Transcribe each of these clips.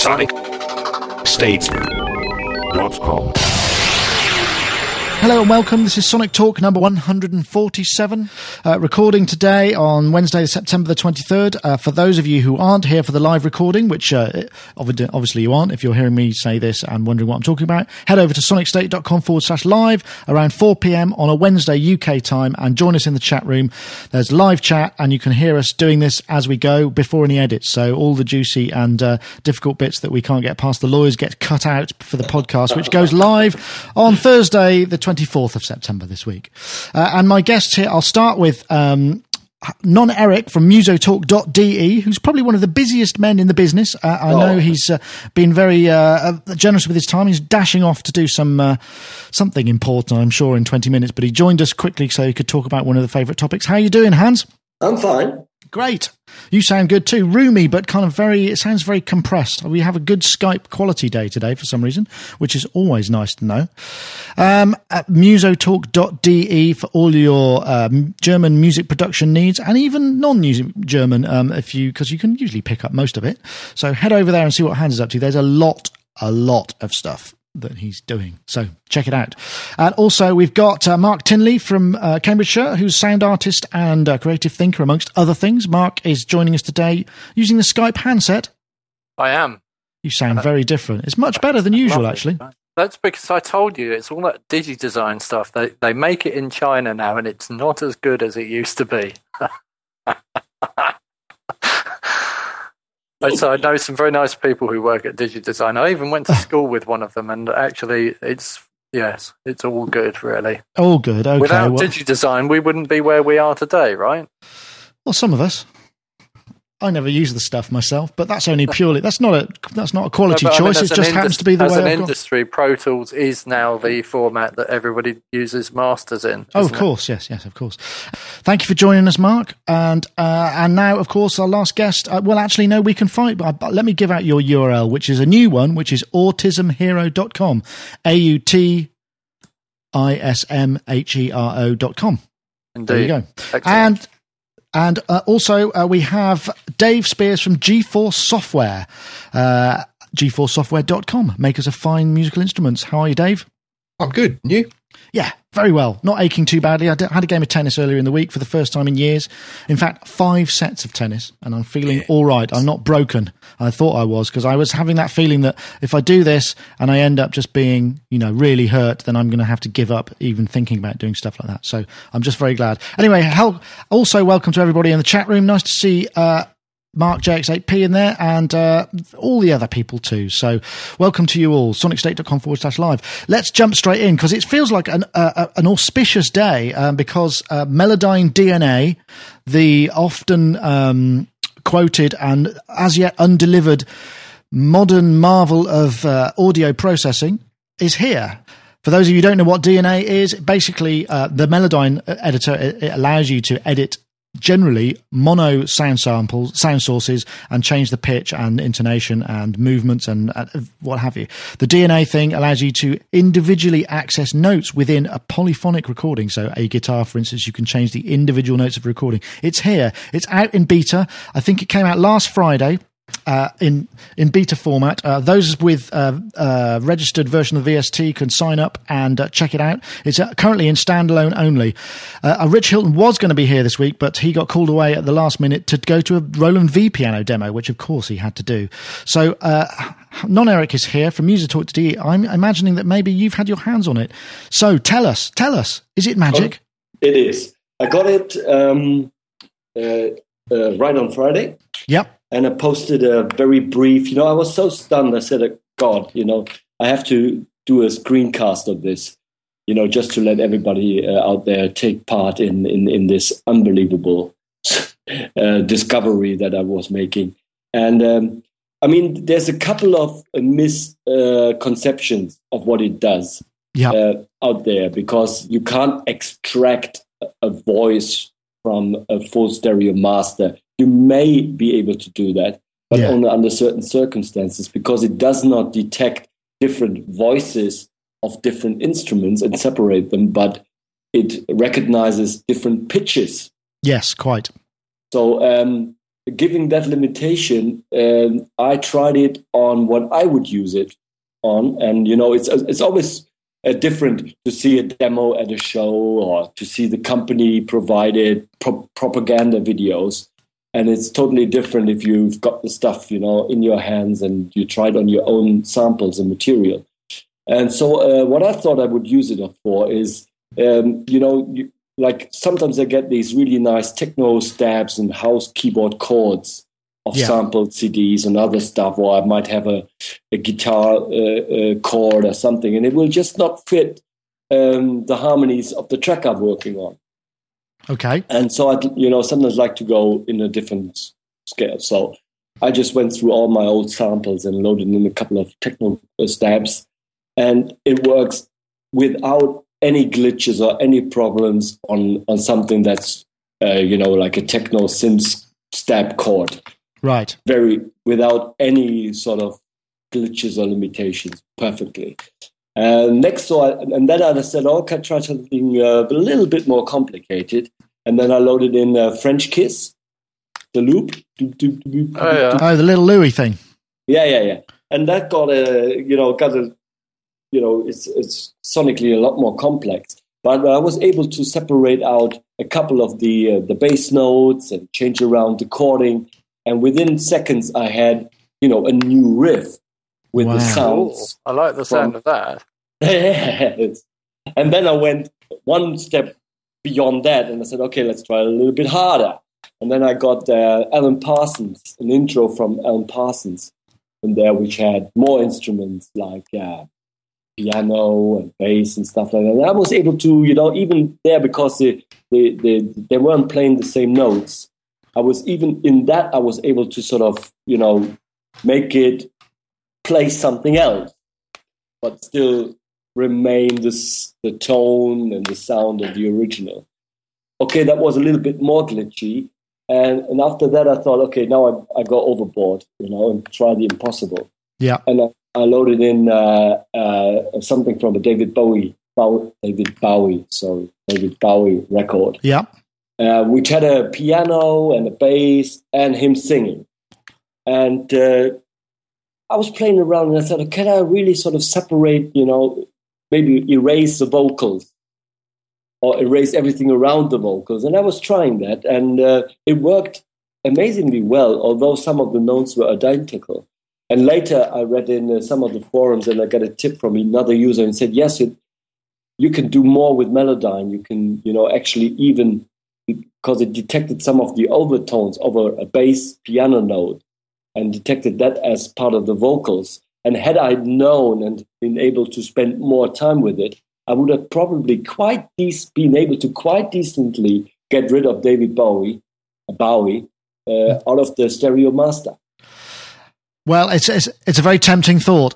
SonicState.com. Hello and welcome. This is Sonic Talk number 147, uh, recording today on Wednesday, September the 23rd. Uh, for those of you who aren't here for the live recording, which uh, obviously you aren't if you're hearing me say this and wondering what I'm talking about, head over to sonicstate.com forward slash live around 4 p.m. on a Wednesday UK time and join us in the chat room. There's live chat and you can hear us doing this as we go before any edits. So all the juicy and uh, difficult bits that we can't get past the lawyers get cut out for the podcast, which goes live on Thursday, the 24th of September this week. Uh, and my guests here, I'll start with um, Non Eric from musotalk.de, who's probably one of the busiest men in the business. Uh, I oh. know he's uh, been very uh, uh, generous with his time. He's dashing off to do some uh, something important, I'm sure, in 20 minutes. But he joined us quickly so he could talk about one of the favourite topics. How are you doing, Hans? I'm fine. Great. You sound good too. Roomy, but kind of very, it sounds very compressed. We have a good Skype quality day today for some reason, which is always nice to know. Um, at musotalk.de for all your um, German music production needs and even non-music German, um, if you, because you can usually pick up most of it. So head over there and see what Hans is up to. There's a lot, a lot of stuff that he's doing. So check it out. And also, we've got uh, Mark Tinley from uh, Cambridgeshire, who's sound artist and uh, creative thinker, amongst other things. Mark is joining us today using the Skype handset. I am. You sound very different. It's much better than usual, actually. That's because I told you it's all that Digidesign stuff. They they make it in China now, and it's not as good as it used to be. So I know some very nice people who work at Digidesign. I even went to school with one of them, and actually, it's yes, it's all good, really. All good. Okay. Without well, Digidesign, we wouldn't be where we are today, right? Well, some of us. I never use the stuff myself, but that's only purely that's not a that's not a quality no, choice. I mean, it just happens to be the as way. As an I've industry, got. Pro Tools is now the format that everybody uses masters in. Oh, of course, it? yes, yes, of course. Thank you for joining us, Mark. And uh, and now, of course, our last guest. Uh, well, actually, no, we can find. But let me give out your URL, which is a new one, which is autismhero.com. A U T I S M H E R O dot com. Indeed. There you go. Excellent. And and uh, also, uh, we have Dave Spiers from GForce Software, uh, gforcesoftware.com, makers of fine musical instruments. How are you, Dave? I'm good. You? Yeah, very well. Not aching too badly. I had a game of tennis earlier in the week for the first time in years. In fact, five sets of tennis, and I'm feeling yeah. all right. I'm not broken. I thought I was because I was having that feeling that if I do this and I end up just being, you know, really hurt, then I'm going to have to give up even thinking about doing stuff like that. So I'm just very glad. Anyway, also welcome to everybody in the chat room. Nice to see uh, Mark JX8P in there and uh, all the other people too. So welcome to you all. SonicState.com forward slash live. Let's jump straight in because it feels like an, uh, an auspicious day um, because uh, Melodyne DNA, the often um, quoted and as yet undelivered modern marvel of uh, audio processing, is here. For those of you who don't know what DNA is, basically uh, the Melodyne editor it allows you to edit generally mono sound samples, sound sources, and change the pitch and intonation and movements and uh, what have you. The DNA thing allows you to individually access notes within a polyphonic recording. So, a guitar, for instance, you can change the individual notes of recording. It's here. It's out in beta. I think it came out last Friday uh, in in beta format. Uh, those with uh, uh registered version of VST can sign up and uh, check it out. It's uh, currently in standalone only. Rich Hilton was going to be here this week, but he got called away at the last minute to go to a Roland V piano demo, which of course he had to do. So. Non Eric is here from MusoTalk.de. I'm imagining that maybe you've had your hands on it. So tell us, tell us, is it magic? It is. I got it um, right on Friday. Yep and I posted a very brief. You know, I was so stunned. I said, "God, you know, I have to do a screencast of this." You know, just to let everybody uh, out there take part in in, in this unbelievable uh, discovery that I was making. And um, I mean, there's a couple of uh, misconceptions of what it does yeah. Uh, out there because you can't extract a voice from a full stereo master you may be able to do that, but yeah. only under certain circumstances because it does not detect different voices of different instruments and separate them, but it recognizes different pitches. Yes, quite. So um, giving that limitation, um, I tried it on what I would use it on, and you know, it's it's always uh, different to see a demo at a show or to see the company provided pro- propaganda videos. And it's totally different if you've got the stuff, you know, in your hands and you tried on your own samples and material. And so, uh, what I thought I would use it for is, um, you know, you, like sometimes I get these really nice techno stabs and house keyboard chords of yeah. sampled CDs and other stuff, or I might have a, a guitar uh, uh, chord or something, and it will just not fit um, the harmonies of the track I'm working on. Okay. And so I, you know, sometimes like to go in a different scale. So I just went through all my old samples and loaded in a couple of techno stabs, and it works without any glitches or any problems on on something that's uh, you know like a techno synth stab chord. Right. Very without any sort of glitches or limitations, perfectly. And next, so I, and then I said, oh, can try something uh, a little bit more complicated. And then I loaded in uh, French Kiss, the loop. Oh, yeah. oh, the Lil Louis thing. Yeah, yeah, yeah. And that got a, you know, got a, you know, it's it's sonically a lot more complex. But I was able to separate out a couple of the uh, the bass notes and change around the chording and within seconds I had you know a new riff with wow. the sounds. I like the sound from, of that. and then I went one step beyond that, and I said, okay, let's try a little bit harder. And then I got uh, Alan Parsons, an intro from Alan Parsons, in there, which had more instruments like uh, piano and bass and stuff like that. And I was able to, you know, even there because they, they, they, they weren't playing the same notes. I was even in that I was able to sort of you know make it play something else, but still remain this the tone and the sound of the original. Okay, that was a little bit more glitchy, and and after that I thought, okay, now I I go overboard, you know, and try the impossible. Yeah, and I, I loaded in uh, uh, something from a David Bowie, Bowie David Bowie, sorry, David Bowie record. Yeah uh, which had a piano and a bass and him singing. And uh, I was playing around and I thought, can I really sort of separate, you know, maybe erase the vocals or erase everything around the vocals? And I was trying that and uh, it worked amazingly well, although some of the notes were identical. And later I read in uh, some of the forums and I got a tip from another user and said, yes, it, you can do more with Melodyne. You can, you know, actually even because it detected some of the overtones over a bass piano note and detected that as part of the vocals. And had I known and been able to spend more time with it, I would have probably quite de- been able to quite decently get rid of David Bowie, Bowie, uh, out of the stereo master. Well, it's, it's it's a very tempting thought.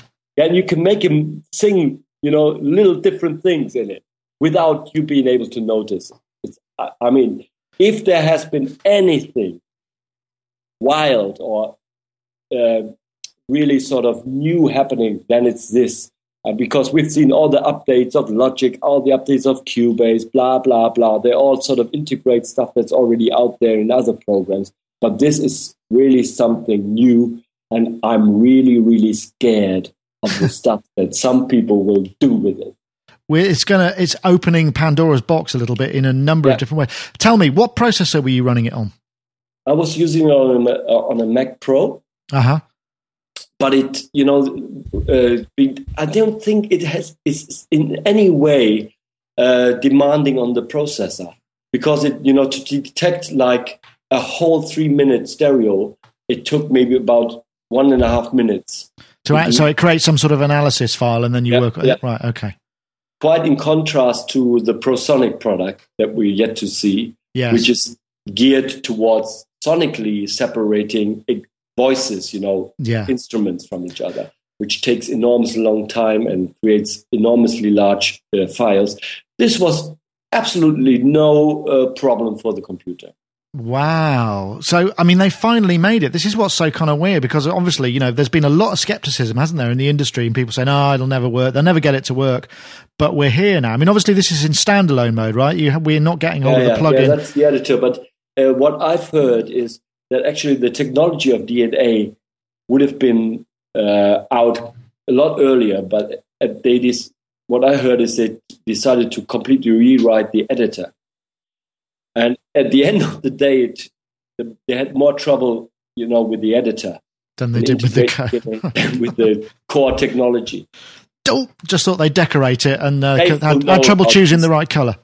and you can make him sing, you know, little different things in it without you being able to notice. I mean, if there has been anything wild or uh, really sort of new happening, then it's this. Uh, because we've seen all the updates of Logic, all the updates of Cubase, blah, blah, blah. They all sort of integrate stuff that's already out there in other programs. But this is really something new. And I'm really, really scared of the stuff that some people will do with it it's gonna it's opening Pandora's box a little bit in a number yeah. of different ways. Tell me, what processor were you running it on? I was using it on a, on a Mac Pro. Uh huh. But it, you know, uh, I don't think it has is in any way uh, demanding on the processor because it, you know, to detect like a whole three minute stereo, it took maybe about one and a half minutes. To add, so it creates some sort of analysis file, and then you work. Right. Okay quite in contrast to the Prosoniq product that we're yet to see, yes. which is geared towards sonically separating voices, you know, yeah. instruments from each other, which takes enormously long time and creates enormously large uh, files. This was absolutely no uh, problem for the computer. Wow. So, I mean, they finally made it. This is what's so kind of weird because obviously, you know, there's been a lot of skepticism, hasn't there, in the industry and people saying, oh, it'll never work. They'll never get it to work. But we're here now. I mean, obviously, this is in standalone mode, right? You, we're not getting all yeah, of the plugin. Yeah, that's the editor. But uh, what I've heard is that actually the technology of DNA would have been uh, out a lot earlier, but they dis- what I heard is they decided to completely rewrite the editor. And at the end of the day, it, they had more trouble, you know, with the editor than they did with the code. with the core technology. Oh, just thought they'd decorate it and uh, had, had trouble choosing the right colour.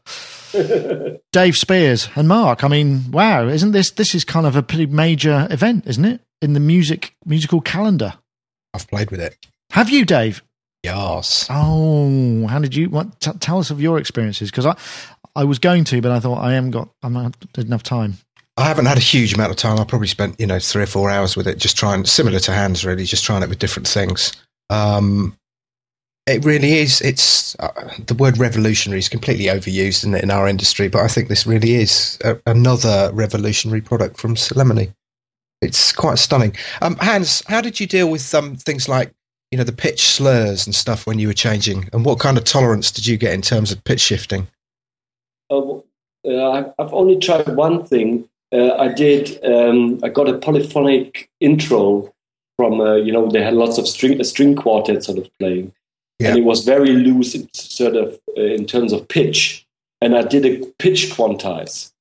Dave Spiers and Mark. I mean, wow, isn't this this is kind of a pretty major event, isn't it, in the music musical calendar? I've played with it. Have you, Dave? Yes. Oh, how did you? What? T- tell us of your experiences because I, I was going to, but I thought I am got. I'm not enough time. I haven't had a huge amount of time. I probably spent you know three or four hours with it, just trying similar to Hans really, just trying it with different things. Um, it really is. It's uh, the word revolutionary is completely overused in, in our industry, but I think this really is a, another revolutionary product from Celemony. It's quite stunning. Um, Hans, how did you deal with um, things like you know the pitch slurs and stuff when you were changing, and what kind of tolerance did you get in terms of pitch shifting? Uh, uh, I've only tried one thing. Uh, I did. Um, I got a polyphonic intro from uh, you know they had lots of string a string quartet sort of playing yeah. and it was very loose in, sort of uh, in terms of pitch. And I did a pitch quantize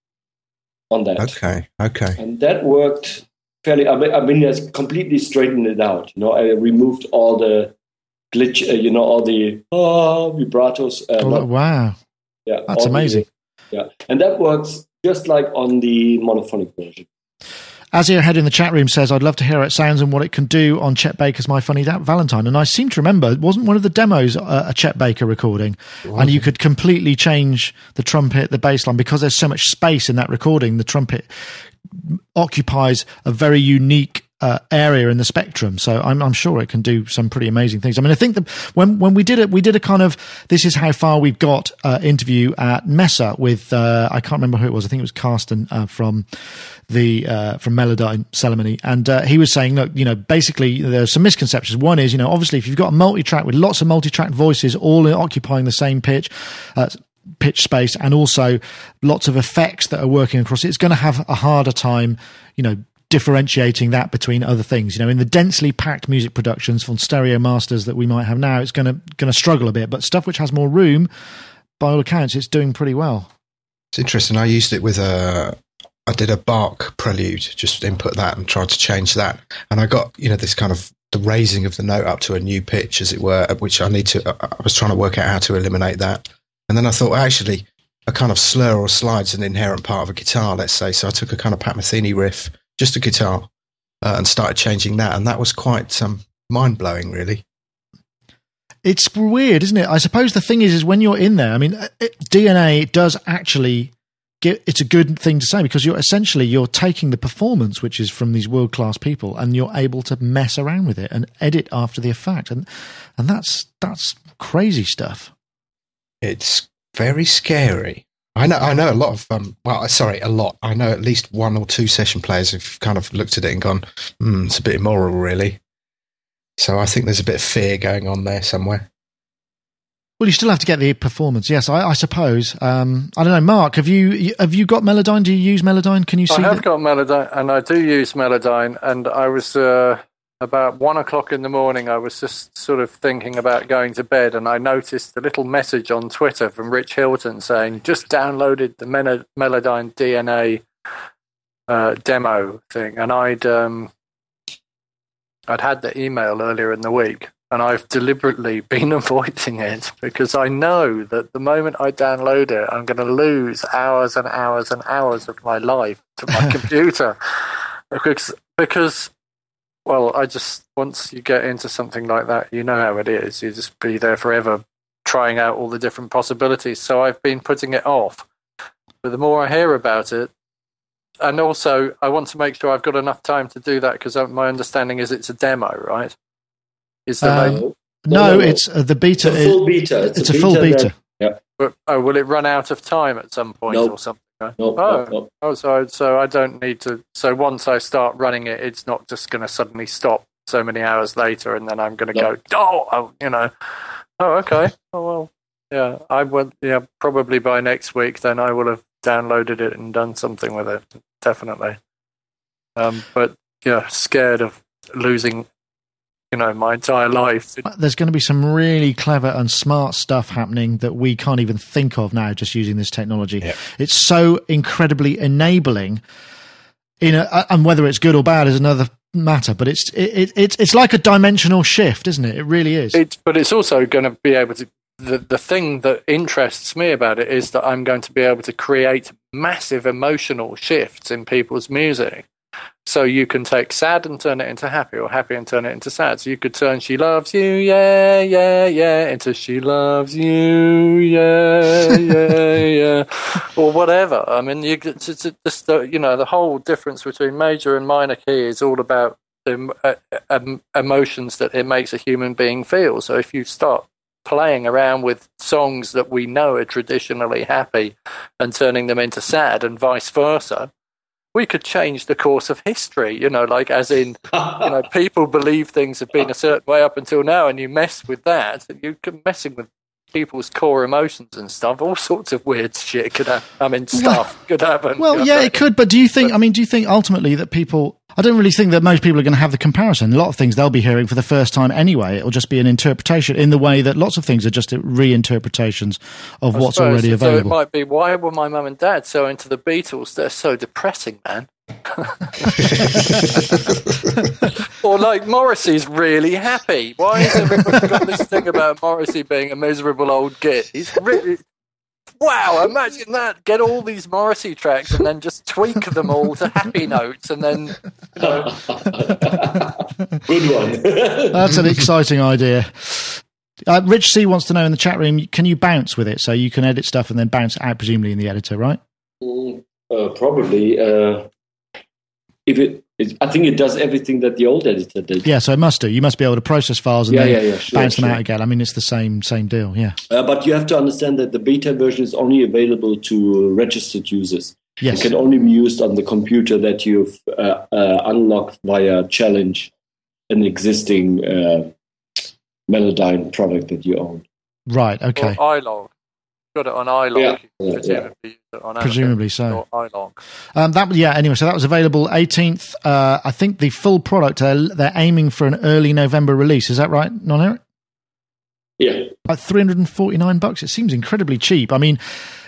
on that. Okay, okay. And that worked fairly. I mean, I mean, I completely straightened it out. You know, I removed all the glitch. Uh, you know, all the oh, vibratos. Uh, oh, wow. Yeah, that's amazing. The, yeah, and that works just like on the monophonic version. Azir Head in the chat room says, I'd love to hear how it sounds and what it can do on Chet Baker's My Funny da- Valentine. And I seem to remember, it wasn't one of the demos uh, a Chet Baker recording? And you could completely change the trumpet, the bass line, because there's so much space in that recording. The trumpet occupies a very unique uh, area in the spectrum. So I'm, I'm, sure it can do some pretty amazing things. I mean, I think that when when we did it, we did a kind of this is how far we've got uh, interview at Messe with uh, I can't remember who it was. I think it was Carsten uh, from the uh, from Melodyne Celemony, and uh, he was saying, look, you know, basically there's some misconceptions. One is, you know, obviously if you've got a multi-track with lots of multi-track voices all occupying the same pitch pitch space and also lots of effects that are working across it, it's going to have a harder time, you know, differentiating that between other things. You know, in the densely packed music productions from stereo masters that we might have now, it's going to going to struggle a bit. But stuff which has more room, by all accounts, it's doing pretty well. It's interesting. I used it with a. I did a Bach prelude, just input that and tried to change that, and I got you know this kind of the raising of the note up to a new pitch, as it were, which I need to. I was trying to work out how to eliminate that, and then I thought actually a kind of slur or slide's an inherent part of a guitar, let's say. So I took a kind of Pat Metheny riff just a guitar, uh, and started changing that, and that was quite um, mind blowing, really. It's weird, isn't it? I suppose the thing is, is when you're in there. I mean, it, DNA does actually. It's a good thing to say because you're essentially you're taking the performance, which is from these world class people, and you're able to mess around with it and edit after the effect, and and that's that's crazy stuff. It's very scary. I know, I know a lot of, um, well, sorry, a lot. I know at least one or two session players who've kind of looked at it and gone, hmm, it's a bit immoral, really. So I think there's a bit of fear going on there somewhere. Well, you still have to get the performance. Yes, I, I suppose. Um, I don't know, Mark. Have you have you got Melodyne? Do you use Melodyne? Can you see? I have that? got Melodyne, and I do use Melodyne. And I was uh, about one o'clock in the morning, I was just sort of thinking about going to bed, and I noticed a little message on Twitter from Rich Hilton saying, "Just downloaded the Melodyne DNA uh, demo thing," and I'd um, I'd had the email earlier in the week, and I've deliberately been avoiding it because I know that the moment I download it, I'm going to lose hours and hours and hours of my life to my computer because because well, I just once you get into something like that, you know how it is. You just be there forever, trying out all the different possibilities. So I've been putting it off. But the more I hear about it, and also I want to make sure I've got enough time to do that because uh, my understanding is it's a demo, right? Is the uh, no, no, it's uh, the beta. It's a full beta. It's, it's a, a, full beta. That, yeah. But, oh, will it run out of time at some point nope. or something? No, oh, no, oh, so so I don't need to. So once I start running it, it's not just going to suddenly stop so many hours later, and then I'm going to go, oh, oh, you know, oh, okay, oh well, yeah, I will. Yeah, probably by next week, then I will have downloaded it and done something with it. Definitely. Um, but yeah, scared of losing, you know, my entire life. There's going to be some really clever and smart stuff happening that we can't even think of now just using this technology. Yeah. It's so incredibly enabling. In a, and whether it's good or bad is another matter, but it's it, it's it's like a dimensional shift, isn't it? It really is. It's, but it's also going to be able to. The, the thing that interests me about it is that I'm going to be able to create massive emotional shifts in people's music. So you can take sad and turn it into happy, or happy and turn it into sad. So you could turn "She loves you, yeah, yeah, yeah" into "She loves you, yeah, yeah, yeah," or whatever. I mean, you just the, you know the whole difference between major and minor key is all about the uh, um, emotions that it makes a human being feel. So if you start playing around with songs that we know are traditionally happy and turning them into sad, and vice versa we could change the course of history, you know, like as in, you know, people believe things have been a certain way up until now, and you mess with that, you're messing with people's core emotions and stuff. All sorts of weird shit could happen. I mean, stuff could happen. Well, yeah, it could. But do you think? I mean, do you think ultimately that people? I don't really think that most people are going to have the comparison. A lot of things they'll be hearing for the first time anyway. It'll just be an interpretation in the way that lots of things are just reinterpretations of I what's already available. So it might be why were my mum and dad so into the Beatles? They're so depressing, man. or like Morrissey's really happy. Why has everybody got this thing about Morrissey being a miserable old git? He's really wow, imagine that. Get all these Morrissey tracks and then just tweak them all to happy notes and then you know. Good one. That's an exciting idea. Uh, Rich C wants to know in the chat room, can you bounce with it? So you can edit stuff and then bounce out, presumably in the editor, right? Mm, uh, probably. Uh, if it, it, I think it does everything that the old editor did. Yeah, so it must do. You must be able to process files and yeah, then yeah, yeah, sure, bounce them out again. I mean, it's the same same deal. Yeah. Uh, but you have to understand that the beta version is only available to registered users. Yes. It can only be used on the computer that you've uh, uh, unlocked via challenge an existing uh, Melodyne product that you own. Right. Okay. Or iLok got it on iLok. Yeah. Presumably, yeah. on presumably so. iLok. Um, that yeah. Anyway, so that was available 18th. Uh, I think the full product uh, they're aiming for an early November release. Is that right, non Eric? Yeah. At 349 bucks. It seems incredibly cheap. I mean,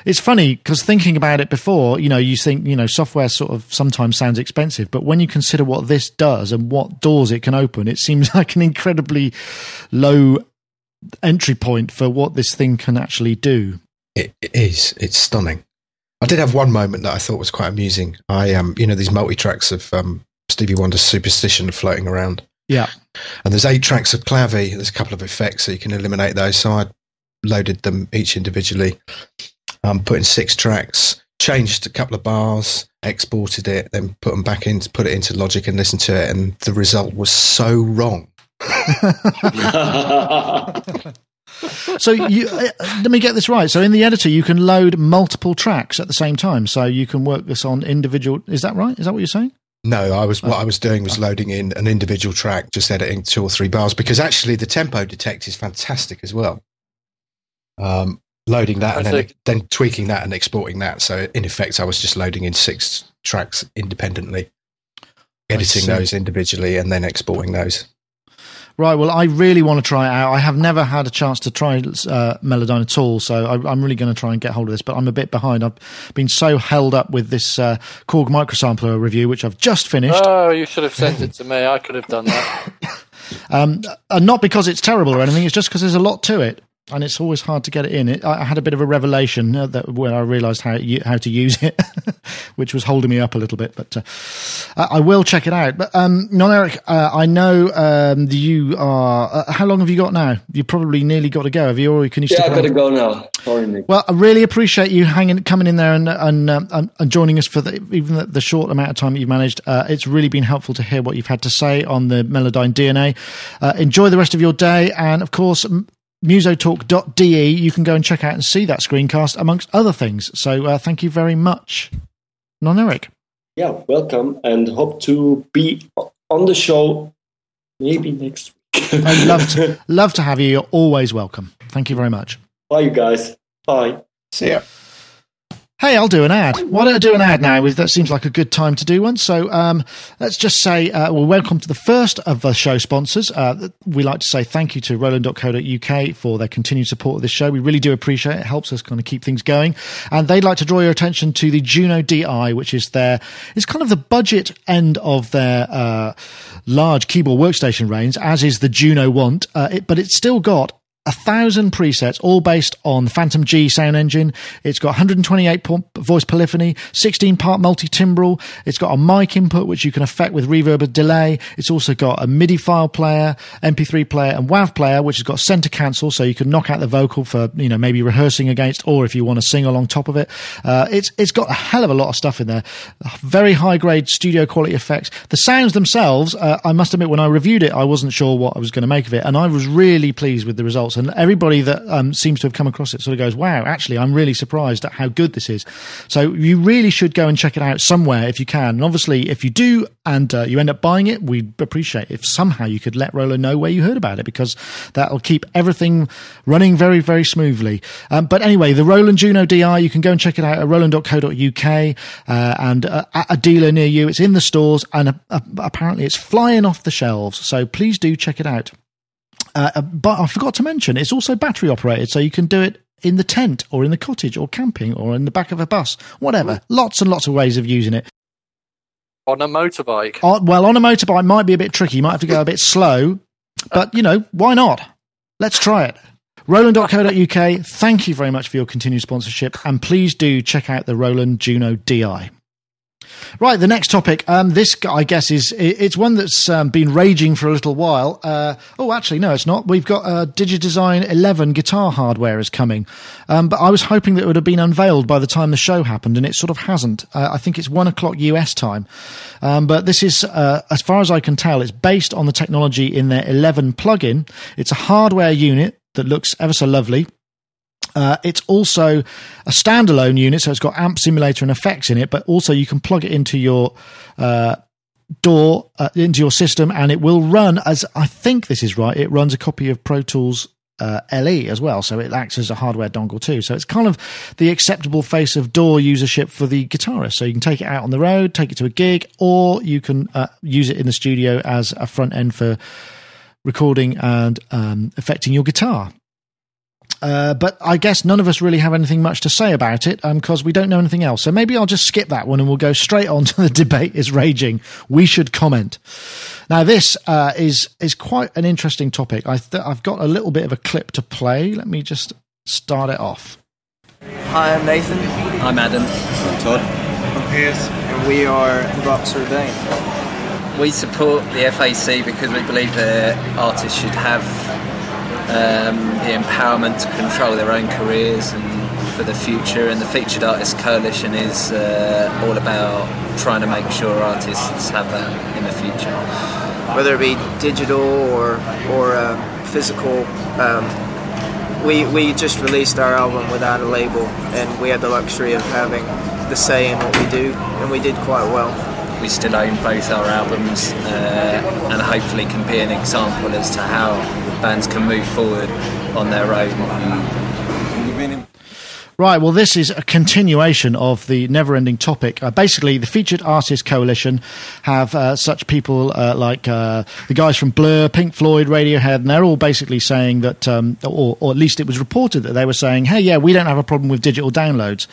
it's funny because thinking about it before, you know, you think, you know, software sort of sometimes sounds expensive, but when you consider what this does and what doors it can open, it seems like an incredibly low entry point for what this thing can actually do it, it is. It's stunning. I did have one moment that I thought was quite amusing. I um, you know, these multi tracks of um, Stevie Wonder's Superstition floating around. Yeah. And there's eight tracks of Clavy. There's a couple of effects, so you can eliminate those. So I loaded them each individually. Um, put in six tracks, changed a couple of bars, exported it, then put them back in, put it into Logic and listened to it, and the result was so wrong. so you, uh, let me get this right. So in the editor, you can load multiple tracks at the same time. So you can work this on individual. Is that right? Is that what you're saying? No, I was what I was doing was loading in an individual track, just editing two or three bars because actually the tempo detect is fantastic as well. Um, loading that and then, then tweaking that and exporting that. So in effect, I was just loading in six tracks independently, editing those individually, and then exporting those. Right. Well, I really want to try it out. I have never had a chance to try uh, Melodyne at all, so I, am really going to try and get hold of this. But I'm a bit behind. I've been so held up with this uh, Korg microsampler review, which I've just finished. Oh, you should have sent it to me. I could have done that. um, and not because it's terrible or anything. It's just because there's a lot to it and it's always hard to get it in. It, I had a bit of a revelation uh, that when I realised how how to use it, which was holding me up a little bit. But uh, I will check it out. But um, non Eric, uh, I know um, you are. Uh, how long have you got now? You probably nearly got to go. Have you? Or can you? Yeah, I've got to go now. Sorry, Nick. Well, I really appreciate you hanging, coming in there, and and, um, and joining us for the, even the, the, short amount of time that you've managed. Uh, it's really been helpful to hear what you've had to say on the Melodyne DNA. Uh, enjoy the rest of your day, and of course musotalk.de, you can go and check out and see that screencast, amongst other things. So uh, thank you very much, Non Eric. Yeah, welcome, and hope to be on the show maybe next week. I'd love to, love to have you. You're always welcome. Thank you very much. Bye, you guys. Bye. See ya. Hey, I'll do an ad. Why don't I do an ad now? That seems like a good time to do one. So um, let's just say, uh, well, welcome to the first of the show sponsors. Uh, we like to say thank you to Roland.co.uk for their continued support of this show. We really do appreciate it. It helps us kind of keep things going. And they'd like to draw your attention to the Juno DI, which is their, is kind of the budget end of their uh, large keyboard workstation range, as is the Juno Want. Uh, it, but it's still got a thousand presets, all based on Fantom G sound engine. It's got 128 voice polyphony, 16 part multi timbral. It's got a mic input, which you can affect with reverb and delay. It's also got a MIDI file player, MP3 player, and WAV player, which has got center cancel, so you can knock out the vocal for, you know, maybe rehearsing against, or if you want to sing along top of it. Uh, it's, it's got a hell of a lot of stuff in there. Very high grade studio quality effects. The sounds themselves, uh, I must admit, when I reviewed it, I wasn't sure what I was going to make of it, and I was really pleased with the results and everybody that um, seems to have come across it sort of goes, "Wow, actually, I'm really surprised at how good this is." So you really should go and check it out somewhere if you can. And obviously, if you do and uh, you end up buying it, we'd appreciate if somehow you could let Roland know where you heard about it because that'll keep everything running very, very smoothly. Um, but anyway, the Roland Juno DI, you can go and check it out at roland.co.uk uh, and uh, at a dealer near you. It's in the stores and uh, apparently it's flying off the shelves. So please do check it out. Uh, uh, but I forgot to mention, it's also battery operated, so you can do it in the tent or in the cottage or camping or in the back of a bus, whatever. Lots and lots of ways of using it. On a motorbike? Uh, well, on a motorbike might be a bit tricky. You might have to go a bit slow, but you know, why not? Let's try it. Roland.co.uk, thank you very much for your continued sponsorship, and please do check out the Roland Juno DI. Right, the next topic. Um, this, I guess, is it's one that's um, been raging for a little while. Uh, oh, actually, no, it's not. We've got uh, Digidesign 11 guitar hardware is coming, um, but I was hoping that it would have been unveiled by the time the show happened, and it sort of hasn't. Uh, I think it's one o'clock US time, um, but this is, uh, as far as I can tell, it's based on the technology in their 11 plugin. It's a hardware unit that looks ever so lovely. Uh, it's also a standalone unit, so it's got amp simulator and effects in it, but also you can plug it into your uh, DAW uh, into your system, and it will run as I think this is right. It runs a copy of Pro Tools uh, LE as well, so it acts as a hardware dongle too. So it's kind of the acceptable face of DAW usership for the guitarist. So you can take it out on the road, take it to a gig, or you can uh, use it in the studio as a front end for recording and um, affecting your guitar. Uh, but I guess none of us really have anything much to say about it because um, we don't know anything else. So maybe I'll just skip that one and we'll go straight on to the debate is raging. We should comment. Now, this uh, is is quite an interesting topic. I th- I've got a little bit of a clip to play. Let me just start it off. Hi, I'm Nathan. I'm Adam. I'm Todd. I'm Piers. And we are Vox Urbane. We support the FAC because we believe that artists should have um, the empowerment to control their own careers and for the future. And the Featured Artists Coalition is uh, all about trying to make sure artists have that in the future. Whether it be digital or or uh, physical. Um, we, we just released our album without a label, and we had the luxury of having the say in what we do, and we did quite well we still own both our albums uh, and hopefully can be an example as to how bands can move forward on their own. Right, well, this is a continuation of the never ending topic. Uh, basically, the Featured Artists Coalition have uh, such people uh, like uh, the guys from Blur, Pink Floyd, Radiohead, and they're all basically saying that, um, or, or, at least it was reported that they were saying, hey, yeah, we don't have a problem with digital downloads.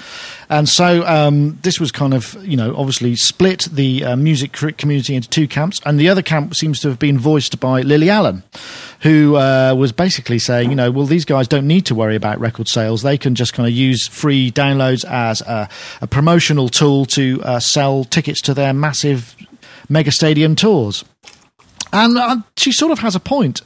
And so um, this was kind of, you know, obviously split the uh, music community into two camps, and the other camp seems to have been voiced by Lily Allen who uh, was basically saying, you know, well, these guys don't need to worry about record sales. They can just kind of use free downloads as a, a promotional tool to uh, sell tickets to their massive mega stadium tours. And uh, she sort of has a point.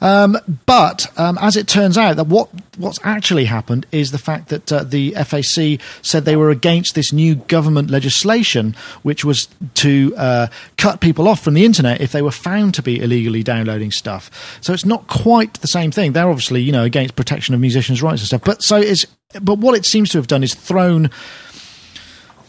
Um, but um, as it turns out, that what what's actually happened is the fact that uh, the FAC said they were against this new government legislation, which was to uh, cut people off from the internet if they were found to be illegally downloading stuff. So it's not quite the same thing. They're obviously you know against protection of musicians' rights and stuff. But so is but what it seems to have done is thrown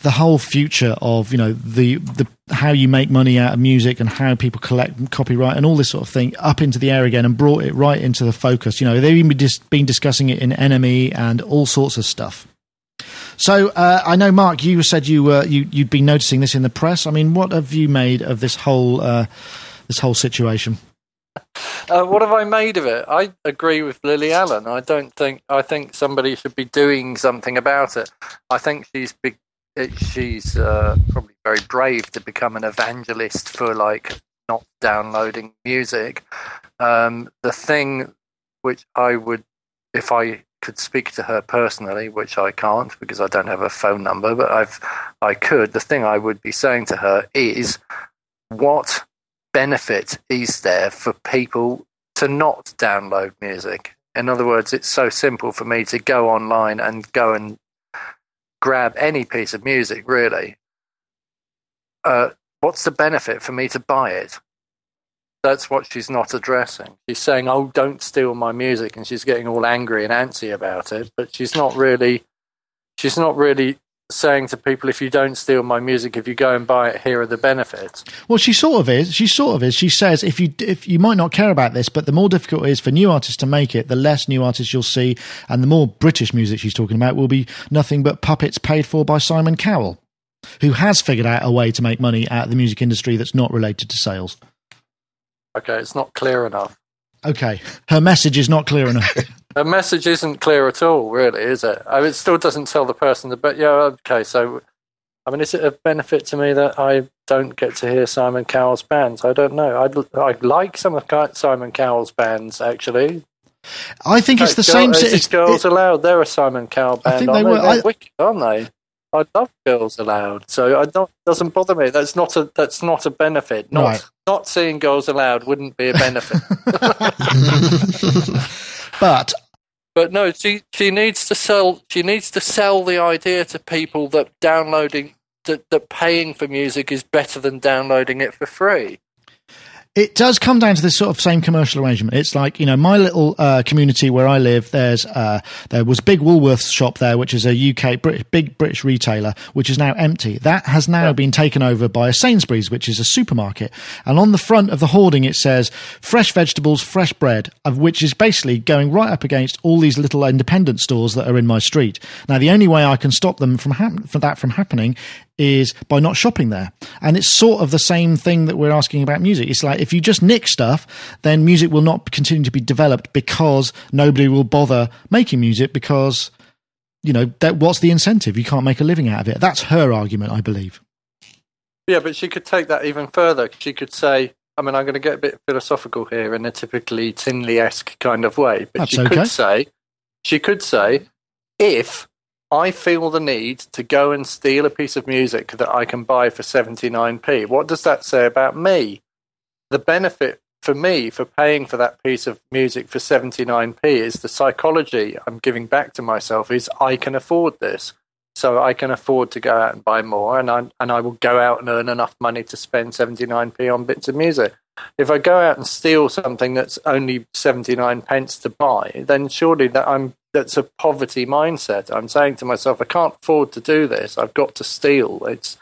the whole future of you know the the how you make money out of music and how people collect copyright and all this sort of thing up into the air again and brought it right into the focus. You know they've even been discussing it in NME and all sorts of stuff. So uh, I know, Mark, you said you were you you'd been noticing this in the press. I mean, what have you made of this whole uh, this whole situation? Uh, what have I made of it? I agree with Lily Allen. I don't think I think somebody should be doing something about it. I think she's big. She's uh, probably very brave to become an evangelist for like not downloading music. Um, the thing which I would, if I could speak to her personally, which I can't because I don't have a phone number, but I've I could. The thing I would be saying to her is, what benefit is there for people to not download music? In other words, it's so simple for me to go online and go and grab any piece of music, really. Uh, what's the benefit for me to buy it? That's what she's not addressing. She's saying, "Oh, don't steal my music," and she's getting all angry and antsy about it. But she's not really, she's not really saying to people, if you don't steal my music, if you go and buy it, here are the benefits. Well, she sort of is. She sort of is. She says if you if you might not care about this, but the more difficult it is for new artists to make it, the less new artists you'll see, and the more British music she's talking about will be nothing but puppets paid for by Simon Cowell, who has figured out a way to make money out of the music industry that's not related to sales. Okay, it's not clear enough. Okay, her message is not clear enough. The message isn't clear at all, really, is it? I mean, it still doesn't tell the person that. But yeah, okay. So, I mean, is it a benefit to me that I don't get to hear Simon Cowell's bands? I don't know. I I like some of Simon Cowell's bands actually. I think it's the Girl, same. It's, Girls it- Aloud. They're a Simon Cowell band. I think they were. They're I- wicked, aren't they? I love Girls Aloud, so I don't doesn't bother me. That's not a that's not a benefit. Not Right. not seeing Girls Aloud wouldn't be a benefit. but But no, she she needs to sell. She needs to sell the idea to people that downloading that, that paying for music is better than downloading it for free. It does come down to this sort of same commercial arrangement. It's like you know my little uh, community where I live. There's uh, there was a big Woolworths shop there, which is a UK Brit- big British retailer, which is now empty. That has now been taken over by a Sainsbury's, which is a supermarket. And on the front of the hoarding, it says "fresh vegetables, fresh bread," of which is basically going right up against all these little independent stores that are in my street. Now, the only way I can stop them from hap- for that from happening is by not shopping there. And it's sort of the same thing that we're asking about music. It's like if you just nick stuff, then music will not continue to be developed because nobody will bother making music because, you know, that, what's the incentive? You can't make a living out of it. That's her argument, I believe. Yeah, but she could take that even further. She could say, I mean, I'm going to get a bit philosophical here in a typically Tinley esque kind of way, but That's she okay. could say, she could say, if I feel the need to go and steal a piece of music that I can buy for 79p, what does that say about me? The benefit for me for paying for that piece of music for 79p is the psychology I'm giving back to myself is I can afford this. So I can afford to go out and buy more, and I and I will go out and earn enough money to spend 79p on bits of music. If I go out and steal something that's only 79 pence to buy, then surely that I'm that's a poverty mindset. I'm saying to myself, I can't afford to do this. I've got to steal. It's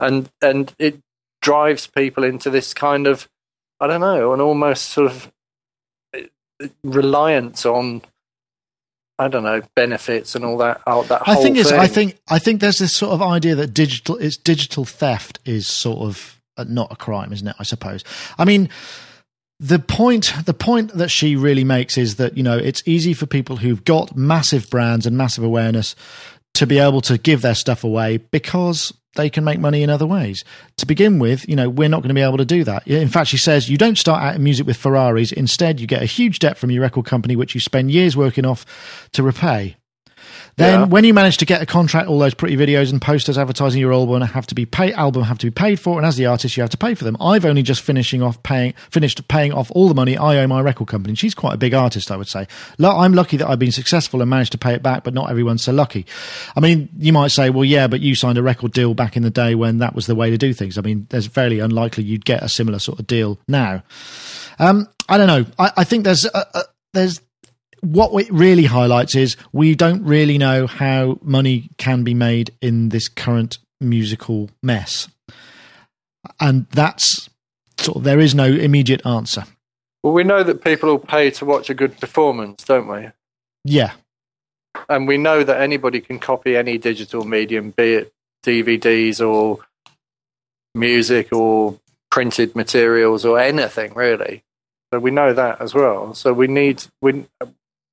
and and it drives people into this kind of I don't know, an almost sort of uh, reliance on I don't know benefits and all that. All that I think it's. thing. I think. I think there's this sort of idea that digital. It's digital theft is sort of uh, not a crime, isn't it? I suppose. I mean, the point. The point that she really makes is that you know it's easy for people who've got massive brands and massive awareness to be able to give their stuff away because they can make money in other ways. To begin with, you know, we're not going to be able to do that. In fact, she says you don't start out in music with Ferraris. Instead, you get a huge debt from your record company, which you spend years working off to repay. Then, Yeah. when you manage to get a contract, all those pretty videos and posters advertising your album have to be pay album have to be paid for, and as the artist, you have to pay for them. I've only just finishing off paying finished paying off all the money I owe my record company. And she's quite a big artist, I would say. I'm lucky that I've been successful and managed to pay it back, but not everyone's so lucky. I mean, you might say, well, yeah, but you signed a record deal back in the day when that was the way to do things. I mean, there's fairly unlikely you'd get a similar sort of deal now. Um, I don't know. I, I think there's uh, uh, there's what it really highlights is we don't really know how money can be made in this current musical mess, and that's sort of there is no immediate answer. Well, we know that people will pay to watch a good performance, don't we? Yeah, and we know that anybody can copy any digital medium, be it DVDs or music or printed materials or anything really. So we know that as well. So we need we.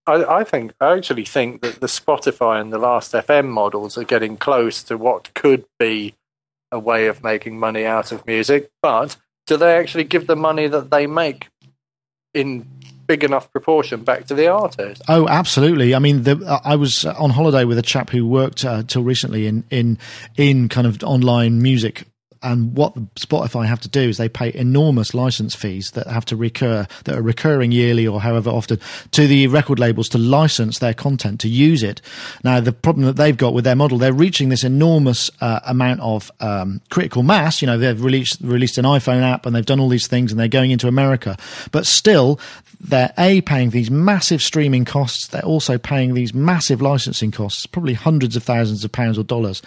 I, I think I actually think that the Spotify and the Last FM models are getting close to what could be a way of making money out of music. But do they actually give the money that they make in big enough proportion back to the artist. Oh, absolutely. I mean, the, I was on holiday with a chap who worked uh, till recently in in in kind of online music and what Spotify have to do is they pay enormous license fees that have to recur, that are recurring yearly or however often to the record labels to license their content to use it. Now, the problem that they've got with their model, they're reaching this enormous uh, amount of um, critical mass. You know, they've released released an iPhone app and they've done all these things and they're going into America, but still, they're a paying these massive streaming costs. They're also paying these massive licensing costs, probably hundreds of thousands of pounds or dollars,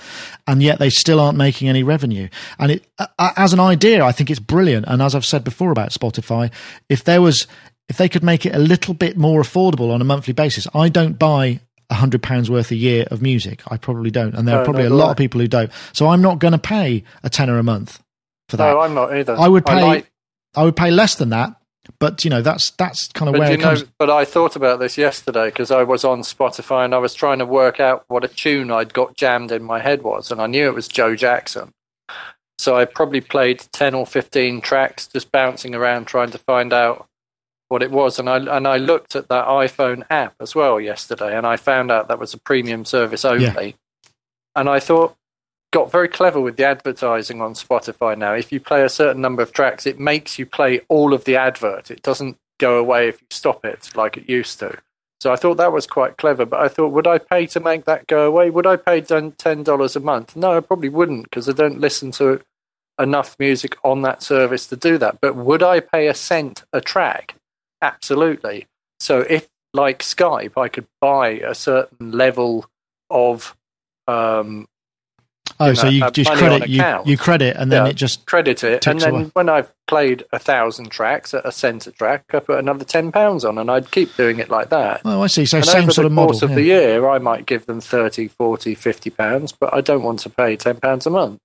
and yet they still aren't making any revenue. It, uh, as an idea, I think it's brilliant. And as I've said before about Spotify, if there was, if they could make it a little bit more affordable on a monthly basis, I don't buy a hundred pounds worth a year of music. I probably don't, and there no, are probably a lot of people who don't. So I'm not going to pay a tenner a month for that. No, I'm not either. I would pay. I, like- I would pay less than that, but you know that's that's kind of but where it comes. Know, but I thought about this yesterday because I was on Spotify and I was trying to work out what a tune I'd got jammed in my head was, and I knew it was Joe Jackson. So I probably played 10 or 15 tracks just bouncing around trying to find out what it was. And I, and I looked at that iPhone app as well yesterday and I found out that was a premium service only. Yeah. And I thought, got very clever with the advertising on Spotify now. If you play a certain number of tracks, it makes you play all of the advert. It doesn't go away if you stop it like it used to. So I thought that was quite clever. But I thought, would I pay to make that go away? Would I pay ten dollars a month? No, I probably wouldn't because I don't listen to enough music on that service to do that. But would I pay a cent a track? Absolutely. So if, like Skype, I could buy a certain level of um, Oh, you so you just credit you, you credit and then yeah, it just credit it, and then away. when I've played a thousand tracks at a cent a track, I put another ten pounds on, and I'd keep doing it like that. Oh, I see. So and same sort of model. course of yeah. the year, I might give them 30, 40, 50 pounds, but I don't want to pay ten pounds a month.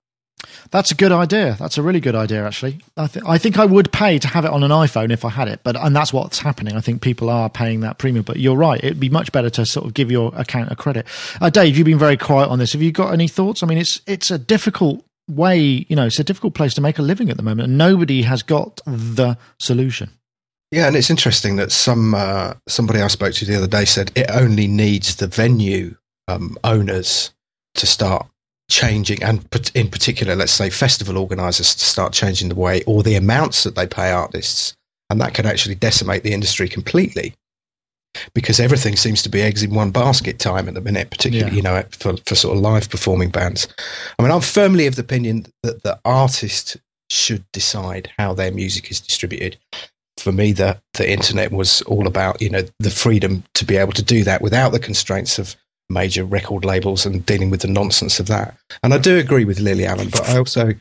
That's a good idea. That's a really good idea, actually. I, th- I think I would pay to have it on an iPhone if I had it, but and that's what's happening. I think people are paying that premium. But you're right; it'd be much better to sort of give your account a credit. Uh, Dave, you've been very quiet on this. Have you got any thoughts? I mean, it's it's a difficult way. You know, it's a difficult place to make a living at the moment, and nobody has got the solution. Yeah, and it's interesting that some uh, somebody I spoke to the other day said it only needs the venue um, owners to start changing, and in particular, let's say festival organisers to start changing the way or the amounts that they pay artists, and that could actually decimate the industry completely because everything seems to be eggs in one basket time at the minute, particularly yeah. you know for, for sort of live performing bands. I mean, I'm firmly of the opinion that the artist should decide how their music is distributed. For me, the the internet was all about you know the freedom to be able to do that without the constraints of major record labels and dealing with the nonsense of that. And I do agree with Lily Allen, but I also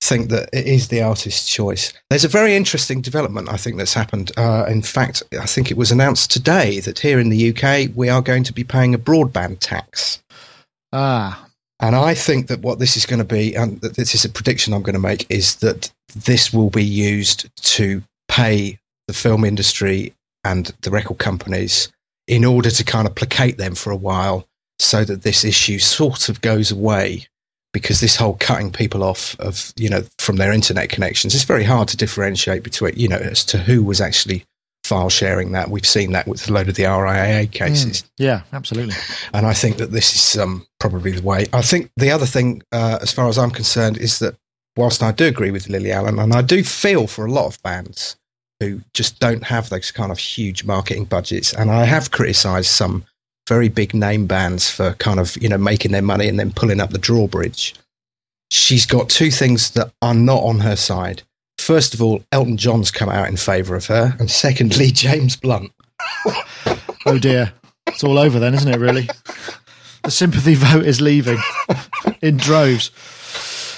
think that it is the artist's choice. There's a very interesting development, I think, that's happened. Uh, in fact, I think it was announced today that here in the UK we are going to be paying a broadband tax. Ah. And I think that what this is going to be, and this is a prediction I'm going to make, is that this will be used to pay the film industry and the record companies in order to kind of placate them for a while so that this issue sort of goes away because this whole cutting people off of you know from their internet connections it's very hard to differentiate between you know as to who was actually file sharing that. We've seen that with a load of the RIAA cases. Mm, yeah absolutely. And I think that this is um, probably the way. I think the other thing uh, as far as I'm concerned is that whilst I do agree with Lily Allen and I do feel for a lot of bands who just don't have those kind of huge marketing budgets. And I have criticised some very big name bands for kind of you know making their money and then pulling up the drawbridge. She's got two things that are not on her side. First of all, Elton John's come out in favour of her, and secondly, James Blunt. oh dear, it's all over then, isn't it? Really, the sympathy vote is leaving in droves.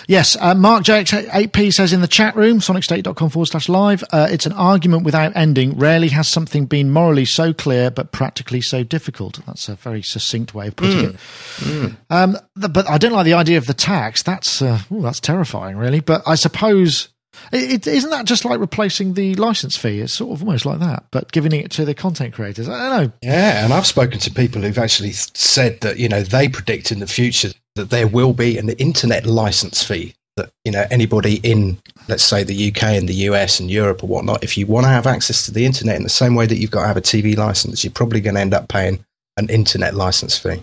Yes, uh, Mark JX8P says in the chat room, sonicstate.com forward slash live, uh, it's an argument without ending. Rarely has something been morally so clear, but practically so difficult. That's a very succinct way of putting mm. it. Mm. Um, the, but I don't like the idea of the tax. That's, uh, ooh, that's terrifying, really. But I suppose. It, isn't that just like replacing the license fee? It's sort of almost like that, but giving it to the content creators. I don't know. Yeah, and I've spoken to people who've actually said that you know they predict in the future that there will be an internet license fee that you know anybody in let's say the UK and the US and Europe or whatnot, if you want to have access to the internet in the same way that you've got to have a TV license, you're probably going to end up paying an internet license fee.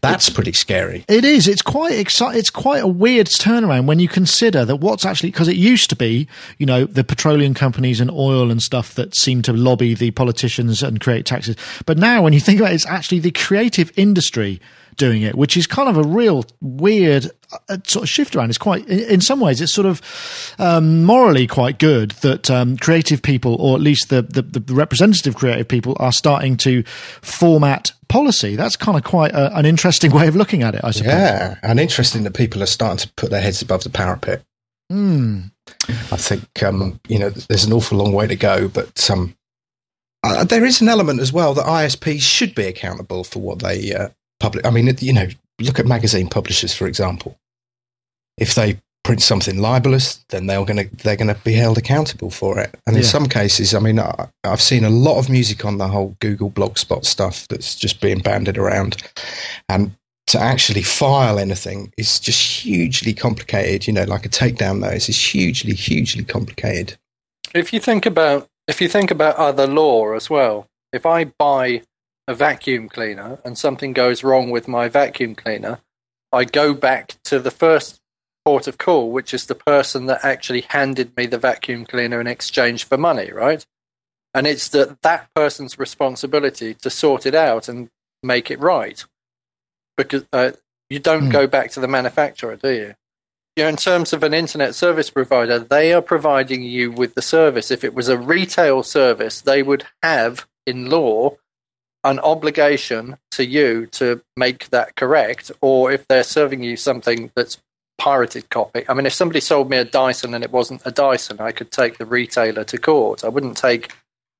That's it's, pretty scary. It is. It's quite exci- It's quite a weird turnaround when you consider that what's actually because it used to be, you know, the petroleum companies and oil and stuff that seem to lobby the politicians and create taxes. But now, when you think about it, it's actually the creative industry doing it, which is kind of a real weird uh, sort of shift around. It's quite, in some ways, it's sort of um, morally quite good that um, creative people, or at least the, the, the, representative creative people, are starting to format policy. That's kind of quite a, an interesting way of looking at it, I suppose. Yeah, and interesting that people are starting to put their heads above the parapet. Mm. I think um, you know there's an awful long way to go, but um, uh, there is an element as well that ISPs should be accountable for what they uh, public. I mean, you know, look at magazine publishers, for example. If they print something libelous, then they're going to they're going to be held accountable for it. And in some cases, I mean, I, have seen a lot of music on the whole Google Blogspot stuff that's just being banded around, and to actually file anything is just hugely complicated. You know, like a takedown notice is hugely hugely complicated. If you think about if you think about other law as well, if I buy a vacuum cleaner and something goes wrong with my vacuum cleaner, I go back to the first port of call, which is the person that actually handed me the vacuum cleaner in exchange for money, right? And it's that that person's responsibility to sort it out and make it right, because uh, you don't mm. go back to the manufacturer, do you? You know, in terms of an internet service provider, they are providing you with the service. If it was a retail service, they would have, in law, an obligation to you to make that correct, or if they're serving you something that's pirated copy. I mean, if somebody sold me a Dyson and it wasn't a Dyson, I could take the retailer to court. I wouldn't take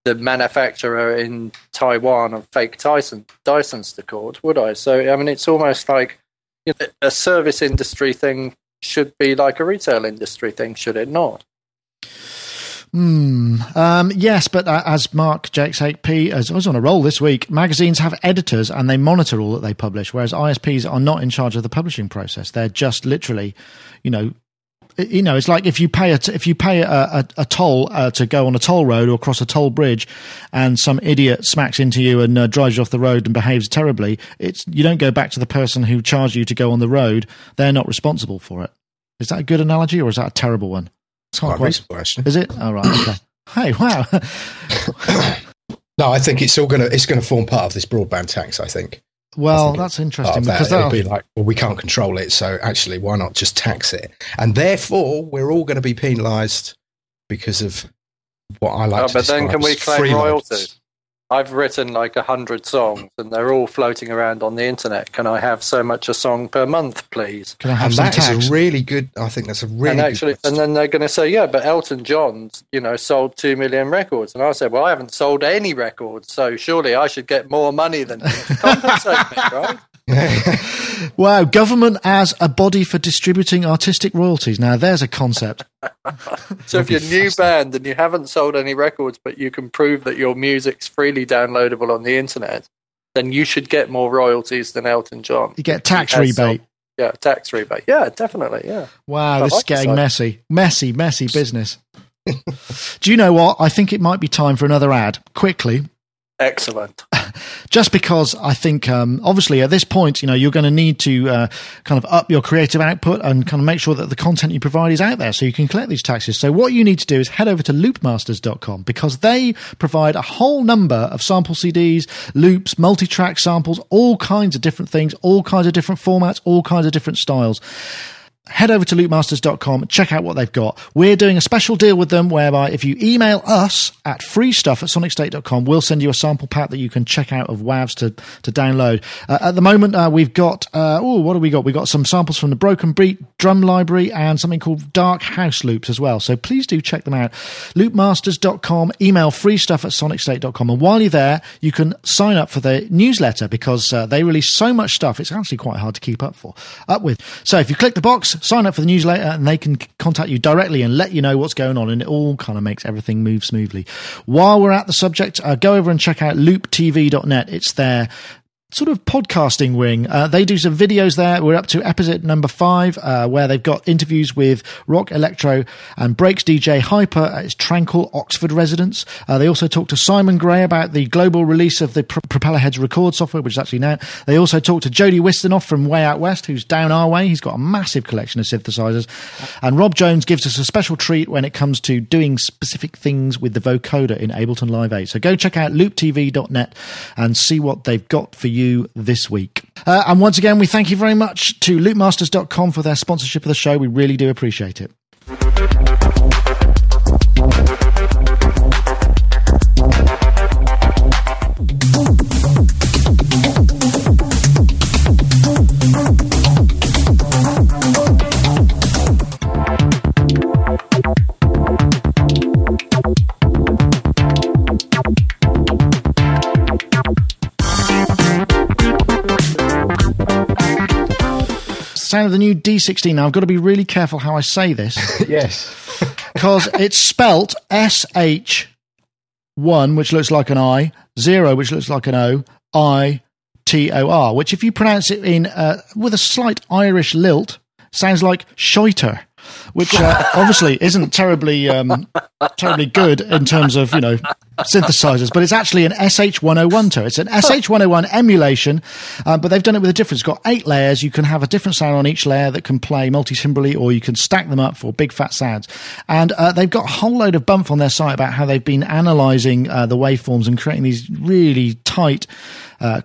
the manufacturer in Taiwan of fake Dyson Dysons to court, would I? So, I mean, it's almost like you know, a service industry thing should be like a retail industry thing, should it not? Hmm. Um, yes, but uh, as Mark JX8P as I was on a roll this week, magazines have editors and they monitor all that they publish, whereas ISPs are not in charge of the publishing process. They're just literally, you know, you know, it's like if you pay a t- if you pay a, a, a toll uh, to go on a toll road or cross a toll bridge, and some idiot smacks into you and uh, drives you off the road and behaves terribly. It's you don't go back to the person who charged you to go on the road. They're not responsible for it. Is that a good analogy or is that a terrible one? It's quite, quite reasonable, actually. Is it? Oh, right. Okay. hey, wow. no, I think it's all going to it's going to form part of this broadband tax. I think. Well, I that's interesting that. because it'll be like, well, we can't control it, so actually, why not just tax it? And therefore, we're all going to be penalised because of what I like. Oh, but then, can we claim royalties? Loans. I've written like a hundred songs and they're all floating around on the internet. Can I have so much a song per month, please? Can I have and some that tax? a really good. I think that's a really and actually, and then they're going to say, yeah, but Elton John's, you know, sold two million records, and I said, well, I haven't sold any records, so surely I should get more money than compensate me, right? wow, government as a body for distributing artistic royalties. Now, there's a concept. so, if you're a new band and you haven't sold any records, but you can prove that your music's freely downloadable on the internet, then you should get more royalties than Elton John. You get tax rebate. Sold, yeah, tax rebate. Yeah, definitely. Yeah. Wow, I this is getting messy. Messy, messy business. Do you know what? I think it might be time for another ad. Quickly, Excellent. Just because I think, um, obviously, at this point, you know, you're going to need to uh, kind of up your creative output and kind of make sure that the content you provide is out there so you can collect these taxes. So, what you need to do is head over to loopmasters.com because they provide a whole number of sample CDs, loops, multi track samples, all kinds of different things, all kinds of different formats, all kinds of different styles head over to loopmasters.com, check out what they've got. We're doing a special deal with them whereby if you email us at freestuff at sonicstate.com, we'll send you a sample pack that you can check out of WAVs to, to download. Uh, at the moment, uh, we've got, uh, oh, what have we got? We've got some samples from the Broken Beat drum library and something called Dark House Loops as well. So please do check them out. Loopmasters.com, email freestuff at sonicstate.com. And while you're there, you can sign up for the newsletter because uh, they release so much stuff. It's actually quite hard to keep up for, up with. So if you click the box, sign up for the newsletter and they can contact you directly and let you know what's going on. And it all kind of makes everything move smoothly. While we're at the subject, uh, go over and check out looptv.net. It's their sort of podcasting wing. Uh, they do some videos there. We're up to episode number five, uh, where they've got interviews with rock, electro, and breaks DJ Hyper at his Tranquil Oxford residence. Uh, they also talk to Simon Gray about the global release of the Pro- Propellerheads record software, which is actually now. They also talk to Jody Wisternoff from Way Out West, who's down our way. He's got a massive collection of synthesizers. And Rob Jones gives us a special treat when it comes to doing specific things with the vocoder in Ableton Live 8. So go check out looptv.net and see what they've got for you this week. Uh, and once again, we thank you very much to loopmasters.com for their sponsorship of the show. We really do appreciate it. Sound of the new D16. Now, I've got to be really careful how I say this. yes. Because it's spelt SH1, which looks like an I, 0, which looks like an O, I, T O R, which, if you pronounce it in uh, with a slight Irish lilt, sounds like shiter which uh, obviously isn't terribly um, terribly good in terms of you know synthesizers, but it's actually an SH101 It's an SH101 emulation, uh, but they've done it with a difference. It's got eight layers. You can have a different sound on each layer that can play multi-timbrally, or you can stack them up for big fat sounds. And uh, they've got a whole load of bump on their site about how they've been analyzing uh, the waveforms and creating these really tight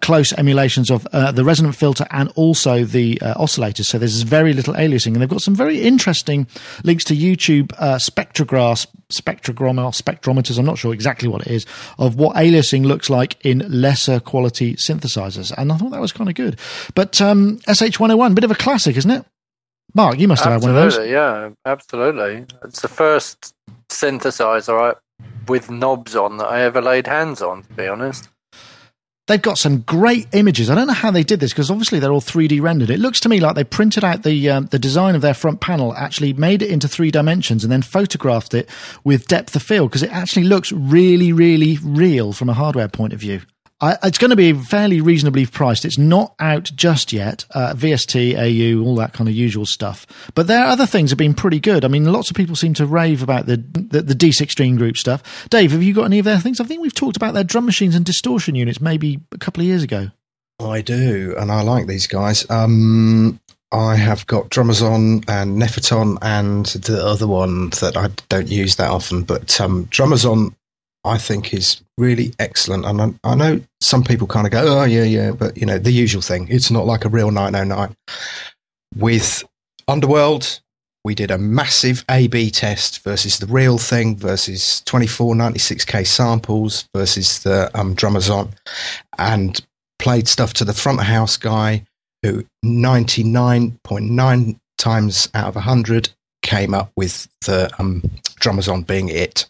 close emulations of uh, the resonant filter and also the uh, oscillators. So there's very little aliasing, and they've got some very interesting links to YouTube uh, spectrograph, spectrometers. I'm not sure exactly what it is of what aliasing looks like in lesser quality synthesizers, and I thought that was kind of good. But um, SH101, bit of a classic, isn't it? Mark, you must have absolutely, had one of those. Yeah, absolutely. It's the first synthesizer I, with knobs on that I ever laid hands on. To be honest. They've got some great images. I don't know how they did this because obviously they're all 3D rendered. It looks to me like they printed out the um, the design of their front panel, actually made it into three dimensions, and then photographed it with depth of field because it actually looks really, really real from a hardware point of view. I, it's going to be fairly reasonably priced. It's not out just yet. Uh, VST, AU, all that kind of usual stuff. But their other things have been pretty good. I mean, lots of people seem to rave about the, the, the D16 group stuff. Dave, have you got any of their things? I think we've talked about their drum machines and distortion units maybe a couple of years ago. I do, and I like these guys. Um, I have got Drumazon and Nepheton and the other one that I don't use that often, but um, Drumazon I think is really excellent. And I, I, know some people kind of go, oh, yeah, yeah, but, you know, the usual thing. It's not like a real 909. With Underworld, we did a massive A B test versus the real thing versus 2496K samples versus the um, Drumazon and played stuff to the front house guy who 99.9 times out of 100 came up with the um, Drumazon being it.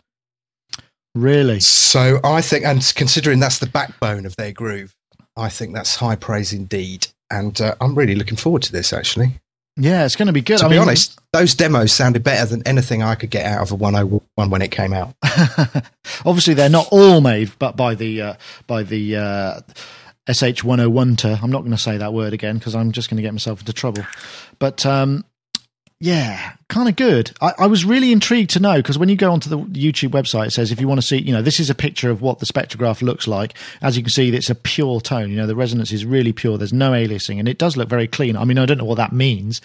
Really? So I think, and considering that's the backbone of their groove, I think that's high praise indeed. And uh, I'm really looking forward to this, actually. Yeah, it's going to be good. To I be mean, honest, those demos sounded better than anything I could get out of a 101 when it came out. Obviously, they're not all made, but by the uh, by the uh, SH101. to. I'm not going to say that word again because I'm just going to get myself into trouble. But um, yeah, kind of good. I, I, was really intrigued to know because when you go onto the YouTube website, it says if you want to see, you know, this is a picture of what the spectrograph looks like. As you can see, it's a pure tone. You know, the resonance is really pure. There's no aliasing, and it does look very clean. I mean, I don't know what that means,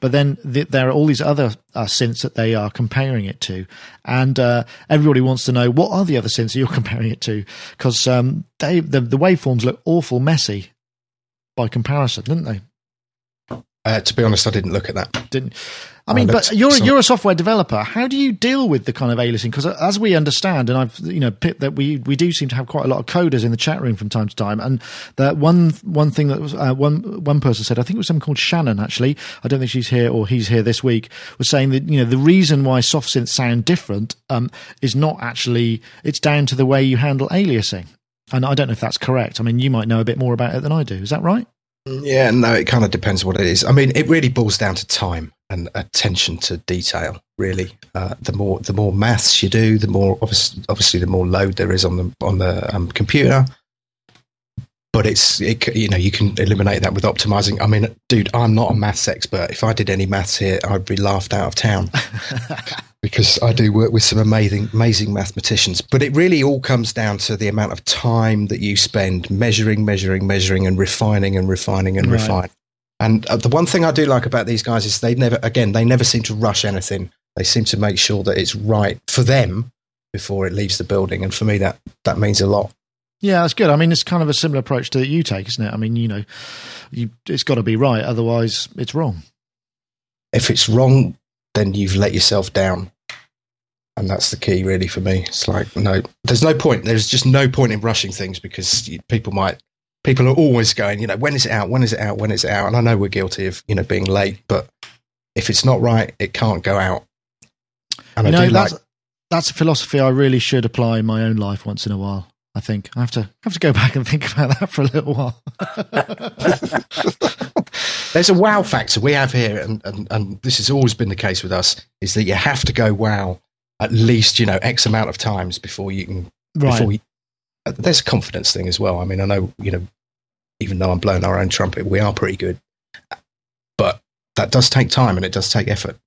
but then the, there are all these other uh, synths that they are comparing it to, and uh, everybody wants to know what are the other synths you're comparing it to because um, they the, the waveforms look awful messy by comparison, didn't they? Uh, to be honest, I didn't look at that. Didn't. I mean, but you're you're a software developer. How do you deal with the kind of aliasing? Because as we understand, and I've you know that we we do seem to have quite a lot of coders in the chat room from time to time. And that one one thing that was uh, one one person said, I think it was someone called Shannon. Actually, I don't think she's here or he's here this week. Was saying that you know the reason why soft synths sound different um, is not actually it's down to the way you handle aliasing. And I don't know if that's correct. I mean, you might know a bit more about it than I do. Is that right? Yeah, no, it kind of depends what it is. I mean, it really boils down to time and attention to detail. Really, uh, the more the more maths you do, the more obviously, obviously the more load there is on the on the um, computer. But it's it, you know you can eliminate that with optimizing. I mean, dude, I'm not a maths expert. If I did any maths here, I'd be laughed out of town because I do work with some amazing amazing mathematicians. But it really all comes down to the amount of time that you spend measuring, measuring, measuring, and refining and refining and right. refining. And uh, the one thing I do like about these guys is they never, again, they never seem to rush anything. They seem to make sure that it's right for them before it leaves the building. And for me, that that means a lot. Yeah, that's good. I mean, it's kind of a similar approach to that you take, isn't it? I mean, you know, you, it's got to be right, otherwise it's wrong. If it's wrong, then you've let yourself down, and that's the key, really, for me. It's like no, there's no point. There's just no point in rushing things because people might people are always going, you know, when is it out? When is it out? When is it out? And I know we're guilty of, you know, being late, but if it's not right, it can't go out. And you I know, that's, like- that's a philosophy I really should apply in my own life once in a while. I think I have to have to go back and think about that for a little while. There's a wow factor we have here, and, and, and this has always been the case with us, is that you have to go wow at least, you know, X amount of times before you can, right. before you, there's a confidence thing as well. I mean, I know, you know, even though I'm blowing our own trumpet, we are pretty good. But that does take time and it does take effort.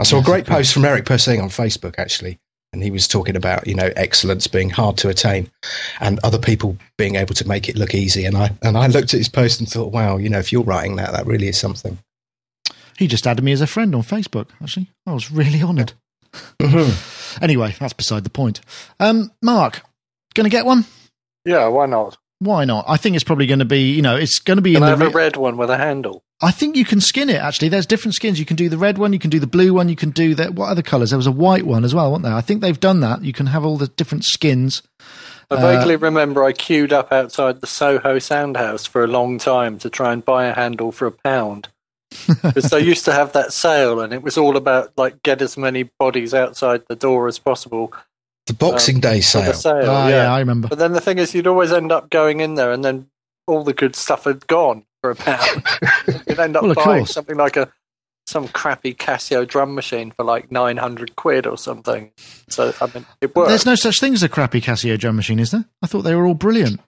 I saw a great post from Eric Persing on Facebook, actually, and he was talking about, you know, excellence being hard to attain and other people being able to make it look easy. And I, and I looked at his post and thought, wow, you know, if you're writing that, that really is something. He just added me as a friend on Facebook, actually. I was really honored. Mm-hmm. anyway, that's beside the point. Um, Mark, going to get one? Yeah, why not? Why not? I think it's probably going to be, you know, it's going to be can in I the have re- a red one with a handle. I think you can skin it. Actually, there's different skins. You can do the red one, you can do the blue one, you can do that. What other colours? There was a white one as well, wasn't there? I think they've done that. You can have all the different skins. I vaguely uh, remember I queued up outside the Soho Soundhouse for a long time to try and buy a handle for a pound. because they used to have that sale, and it was all about like get as many bodies outside the door as possible the Boxing um, Day sale. sale oh, yeah. yeah, I remember. But then the thing is, you'd always end up going in there, and then all the good stuff had gone for a pound. you'd end up well, buying course. something like a some crappy Casio drum machine for like nine hundred quid or something. So I mean, it worked. There's no such thing as a crappy Casio drum machine, is there? I thought they were all brilliant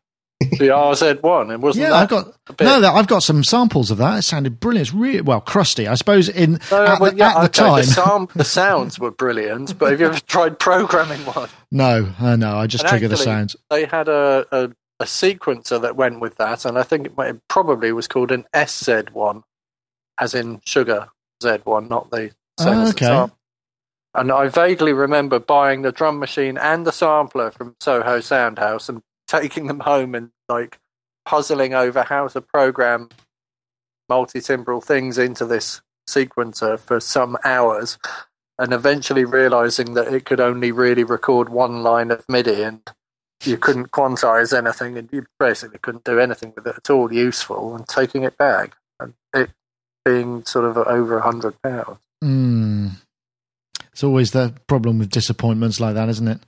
the RZ one. It wasn't. Yeah, I've got no. I've got some samples of that. It sounded brilliant. It's really well crusty. I suppose in no, at, well, the, yeah, at the time, the, sam- the, sounds were brilliant. But have you ever tried programming one? No, uh, no. I just and trigger actually, the sounds. They had a, a, a sequencer that went with that, and I think it, it probably was called an SZ one, as in sugar Z one, not the same oh, okay. And I vaguely remember buying the drum machine and the sampler from Soho Soundhouse and taking them home and like puzzling over how to program multi-timbral things into this sequencer for some hours and eventually realizing that it could only really record one line of MIDI and you couldn't quantize anything and you basically couldn't do anything with it at all useful and taking it back and it being sort of over a hundred pounds. Mm. It's always the problem with disappointments like that, isn't it?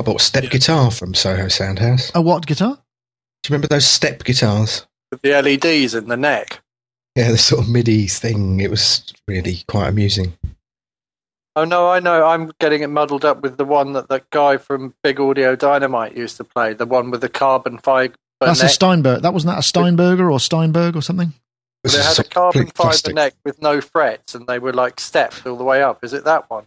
I bought a step yeah. guitar from Soho Soundhouse. A what guitar? Do you remember those step guitars? With the LEDs in the neck. Yeah, the sort of MIDI thing. It was really quite amusing. Oh no, I know. I'm getting it muddled up with the one that that guy from Big Audio Dynamite used to play. The one with the carbon fiber. That's neck. a Steinberg. That wasn't that a Steinberger or Steinberg or something. They had a carbon fiber plastic. neck with no frets, and they were like stepped all the way up. Is it that one?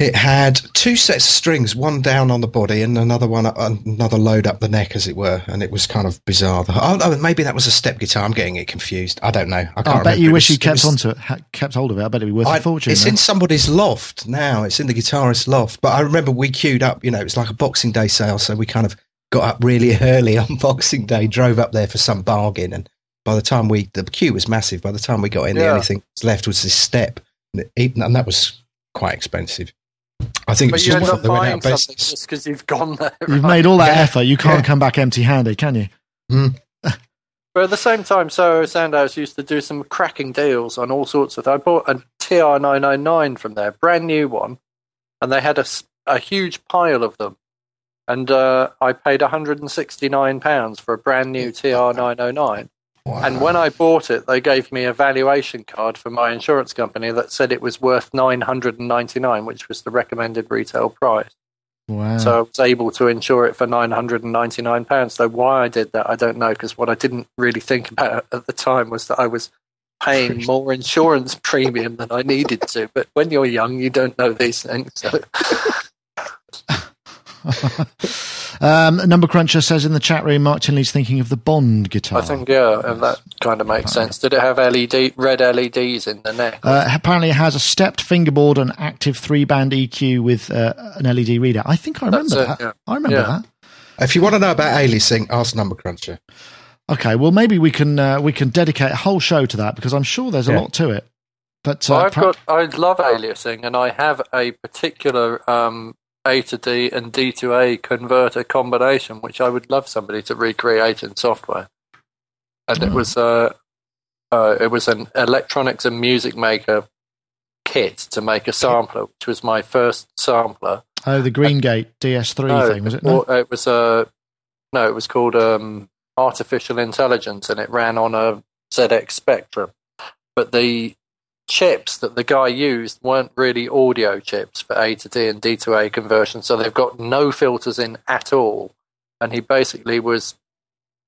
It had two sets of strings, one down on the body and another one, uh, another load up the neck, as it were. And it was kind of bizarre. Oh, maybe that was a step guitar. I'm getting it confused. I don't know. I, oh, I bet you wish you kept was, onto it, kept hold of it. I bet it'd be worth I, a fortune. It's in somebody's loft now. It's in the guitarist's loft. But I remember we queued up. You know, it was like a Boxing Day sale, so we kind of got up really early on Boxing Day, drove up there for some bargain, and by the time we the queue was massive. By the time we got in, the only thing left was this step, and, it, and that was quite expensive. I think it But was you just end they went buying out of something business. just because you've gone there. You've made all that Yeah. effort. You can't Yeah. come back empty-handed, can you? But at the same time, Soho Soundhouse used to do some cracking deals on all sorts of. I bought a TR909 from there, brand new one, and they had a, a huge pile of them. And uh, I paid £169 for a brand new TR909. And when I bought it, they gave me a valuation card from my insurance company that said it was worth 999 which was the recommended retail price. Wow. So I was able to insure it for nine hundred and ninety nine pounds. Though why I did that, I don't know. Because what I didn't really think about at the time was that I was paying more insurance premium than I needed to. But when you're young, you don't know these things. So um, Number Cruncher says in the chat room, Mark Tinley's thinking of the Bond guitar. I think yeah, and that kind of makes sense. Did it have LED red LEDs in the neck? Uh, apparently, it has a stepped fingerboard and active three-band EQ with uh, an LED reader. I think I remember That's that. yeah. I remember Yeah. that. If you want to know about aliasing, ask Number Cruncher. Okay, well, maybe we can uh, we can dedicate a whole show to that because I'm sure there's a Yeah. lot to it. But uh, Well, I've perhaps- got. I love aliasing, and I have a particular um, A to D and D to A converter combination, which I would love somebody to recreate in software. And it Hmm. was uh, uh, it was an electronics and music maker kit to make a sampler, which was my first sampler. oh, the Greengate DS3 No, thing was it? No? it was uh, no, it was called um, artificial intelligence, and it ran on a ZX Spectrum. But the chips that the guy used weren't really audio chips for A to D and D to A conversion, so they've got no filters in at all. And he basically was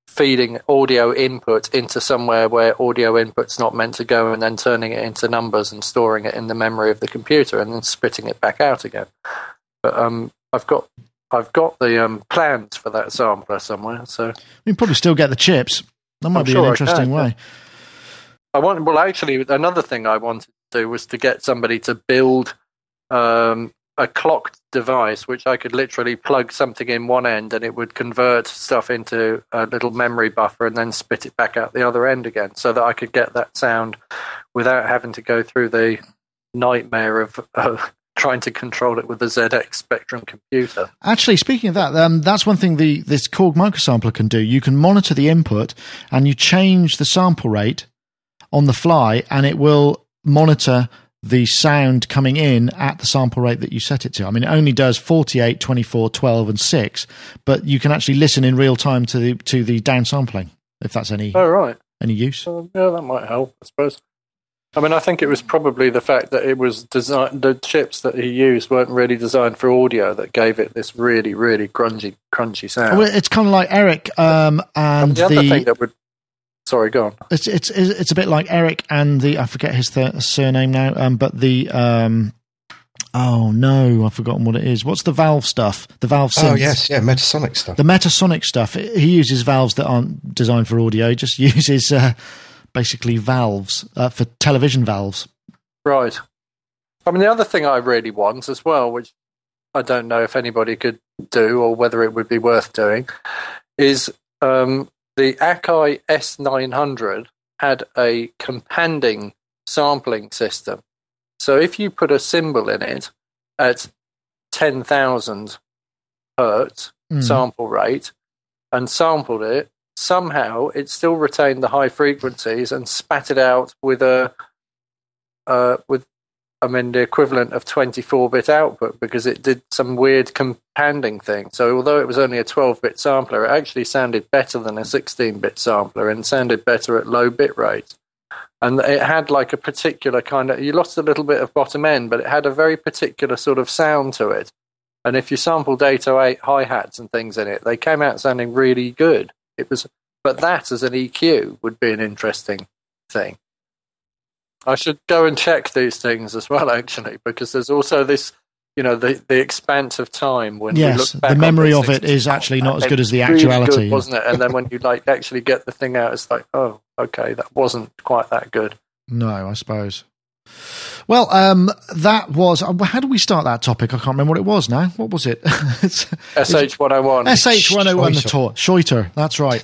feeding audio input into somewhere where audio input's not meant to go, and then turning it into numbers and storing it in the memory of the computer, and then spitting it back out again. But um, I've got I've got the um, plans for that sampler somewhere, so We can probably still get the chips. That might I'm be sure an interesting way. I want. Well, actually, another thing I wanted to do was to get somebody to build um, a clocked device, which I could literally plug something in one end, and it would convert stuff into a little memory buffer, and then spit it back out the other end again, so that I could get that sound without having to go through the nightmare of uh, trying to control it with a ZX Spectrum computer. Actually, speaking of that, um, that's one thing the this Korg microsampler can do. You can monitor the input and you change the sample rate on the fly, and it will monitor the sound coming in at the sample rate that you set it to. I mean, it only does 48, 24, 12, and 6, but you can actually listen in real time to the to the downsampling, if that's any Oh right. any use. So, yeah, that might help, I suppose. I mean, I think it was probably the fact that it was designed. The chips that he used weren't really designed for audio that gave it this really, really grungy, crunchy sound. Well, it's kind of like Eric um, and and the other the thing that would, sorry, go on. It's it's it's a bit like Eric and the I forget his th- surname now, um, but the um, oh no, I've forgotten what it is. What's the Valve stuff? The Valve synths. Oh yes, yeah, Metasonix stuff. The Metasonix stuff. He uses valves that aren't designed for audio. He just uses uh, basically valves uh, for television valves. Right. I mean, the other thing I really want as well, which I don't know if anybody could do or whether it would be worth doing, is um, the Akai S900 had a companding sampling system. So if you put a cymbal in it at 10,000 hertz Mm. sample rate and sampled it, somehow it still retained the high frequencies and spat it out with a uh, with I mean the equivalent of 24-bit output because it did some weird companding thing. So although it was only a 12-bit sampler, it actually sounded better than a 16-bit sampler and sounded better at low bit rate. And it had like a particular kind of you lost a little bit of bottom end, but it had a very particular sort of sound to it. And if you sampled 808 hi hats and things in it, they came out sounding really good. It was, but that as an EQ would be an interesting thing. I should go and check these things as well, actually, because there's also this, you know, the the expanse of time when we Yes, look back the memory of it is actually not as good as the was really actuality. good, wasn't it? And then when you like actually get the thing out, it's like, oh, okay, that wasn't quite that good. No, I suppose. Well, um, that was. uh, How do we start that topic? I can't remember what it was now. What was it? It's- SH101. SH101 the Scheuter. tour. Scheuter, that's right.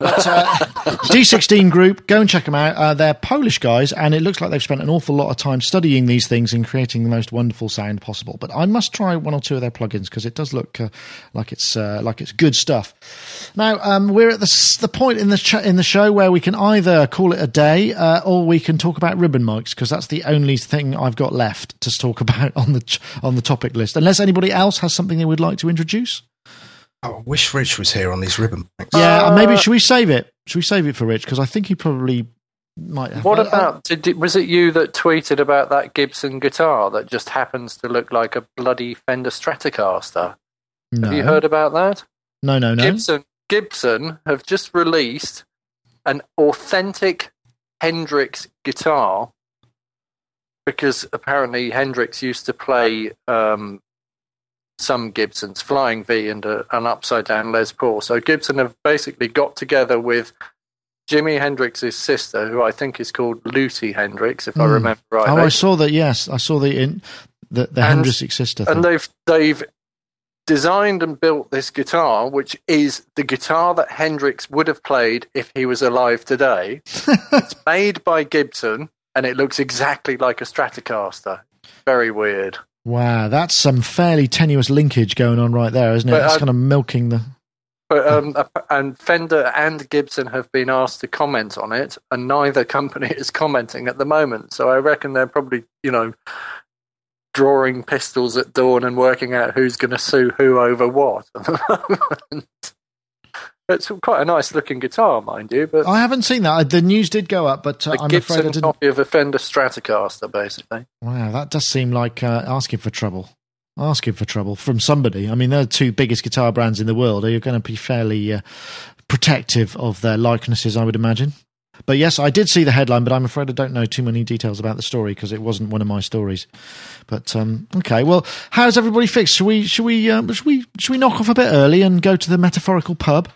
But, uh, D16 Group, go and check them out. Uh, they're Polish guys, and it looks like they've spent an awful lot of time studying these things and creating the most wonderful sound possible. But I must try one or two of their plugins because it does look uh, like it's uh, like it's good stuff. Now um, we're at the the point in the ch- in the show where we can either call it a day uh, or we can talk about ribbon mics because that's the only thing I've got left to talk about on the ch- on the topic list. Unless anybody else has something they would like to introduce. Oh, I wish Rich was here on these ribbon mics. Yeah, Uh, maybe should we save it? Should we save it for Rich? Because I think he probably might have. What about? Did, was it you that tweeted about that Gibson guitar that just happens to look like a bloody Fender Stratocaster? no. Have you heard about that? No, no, no. Gibson Gibson have just released an authentic Hendrix guitar because apparently Hendrix used to play um, some Gibsons, Flying V and a, an upside down Les Paul. So Gibson have basically got together with Jimi Hendrix's sister, who I think is called Lucy Hendrix, if I Hmm. remember right. Oh, I saw that. Yes, I saw the in the, the And- Hendrix sister. Thing. and they've they've designed and built this guitar, which is the guitar that Hendrix would have played if he was alive today. it's made by Gibson, and it looks exactly like a Stratocaster. Very weird. Wow, that's some fairly tenuous linkage going on right there, isn't it? But, It's uh, kind of milking the. But um, and Fender and Gibson have been asked to comment on it, and neither company is commenting at the moment. So I reckon they're probably, you know, drawing pistols at dawn and working out who's going to sue who over what. at the moment. it's quite a nice looking guitar, mind you, but I haven't seen that. Uh, The news did go up, but uh, I'm Gibson afraid I didn't. copy of a Fender Stratocaster, basically. Wow, that does seem like uh, asking for trouble. Asking for trouble from somebody. I mean, they're the two biggest guitar brands in the world. Are you going to be fairly uh, protective of their likenesses? I would imagine. But yes, I did see the headline, but I'm afraid I don't know too many details about the story because it wasn't one of my stories. But um, okay, well, how's everybody fixed? Should we should we um, should we should we knock off a bit early and go to the metaphorical pub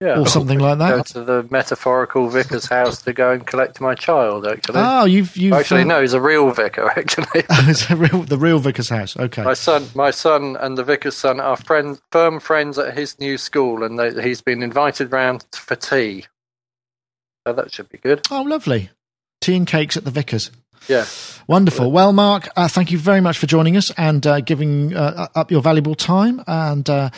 Yeah. or something like that. Go to the metaphorical vicar's house to go and collect my child, actually. Oh, you've you've actually, uh, no, he's a real vicar, actually. it's a real, the real vicar's house. Okay. My son, my son, and the vicar's son are friends, firm friends at his new school, and they, he's been invited round for tea. So that should be good. Oh, lovely. Tea and cakes at the vicar's. Yeah, Wonderful. Well, Mark, uh, thank you very much for joining us and uh, giving uh, up your valuable time. And uh,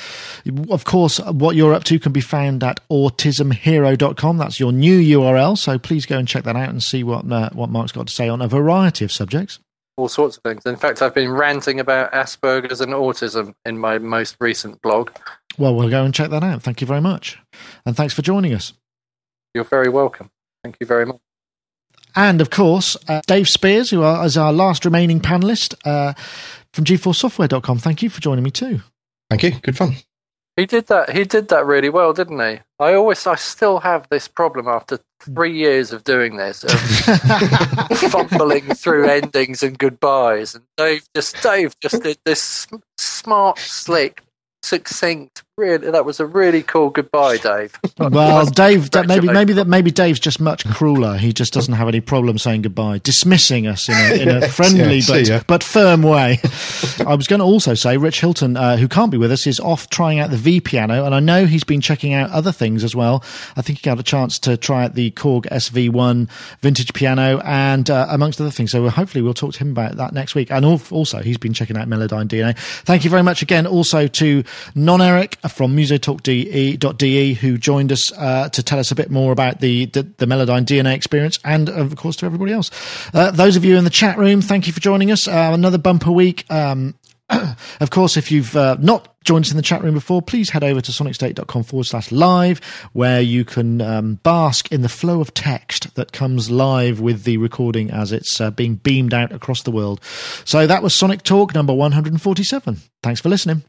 of course, what you're up to can be found at autismhero.com. That's your new URL. So please go and check that out and see what uh, what Mark's got to say on a variety of subjects. all sorts of things. In fact, I've been ranting about Asperger's and autism in my most recent blog. Well, we'll go and check that out. Thank you very much. And thanks for joining us. You're very welcome. Thank you very much. And of course, uh, Dave Spiers, who are, is our last remaining panelist uh, from g4software.com. Thank you for joining me too. Thank you. Good fun. He did that. He did that really well, didn't he? I always, I still have this problem after three years of doing this, of fumbling through endings and goodbyes. And Dave just, Dave just did this smart, slick, succinct. Really, that was a really cool goodbye, Dave. Well, Dave, that maybe maybe that maybe Dave's just much crueler. He just doesn't have any problem saying goodbye, dismissing us in a, in a Yes, friendly yeah, see ya. but but firm way. I was going to also say Rich Hilton, uh, who can't be with us, is off trying out the V piano, and I know he's been checking out other things as well. I think he got a chance to try out the Korg SV1 vintage piano, and uh, amongst other things. So hopefully we'll talk to him about that next week. And also he's been checking out Melodyne DNA. Thank you very much again. Also to Non Eric from MusoTalk.de who joined us uh, to tell us a bit more about the, the the Melodyne DNA experience, and of course to everybody else. Uh, those of you in the chat room, thank you for joining us. Uh, another bumper week. Um, of course, if you've uh, not joined us in the chat room before, please head over to sonicstate.com forward slash live, where you can um, bask in the flow of text that comes live with the recording as it's uh, being beamed out across the world. So that was Sonic Talk number 147. Thanks for listening.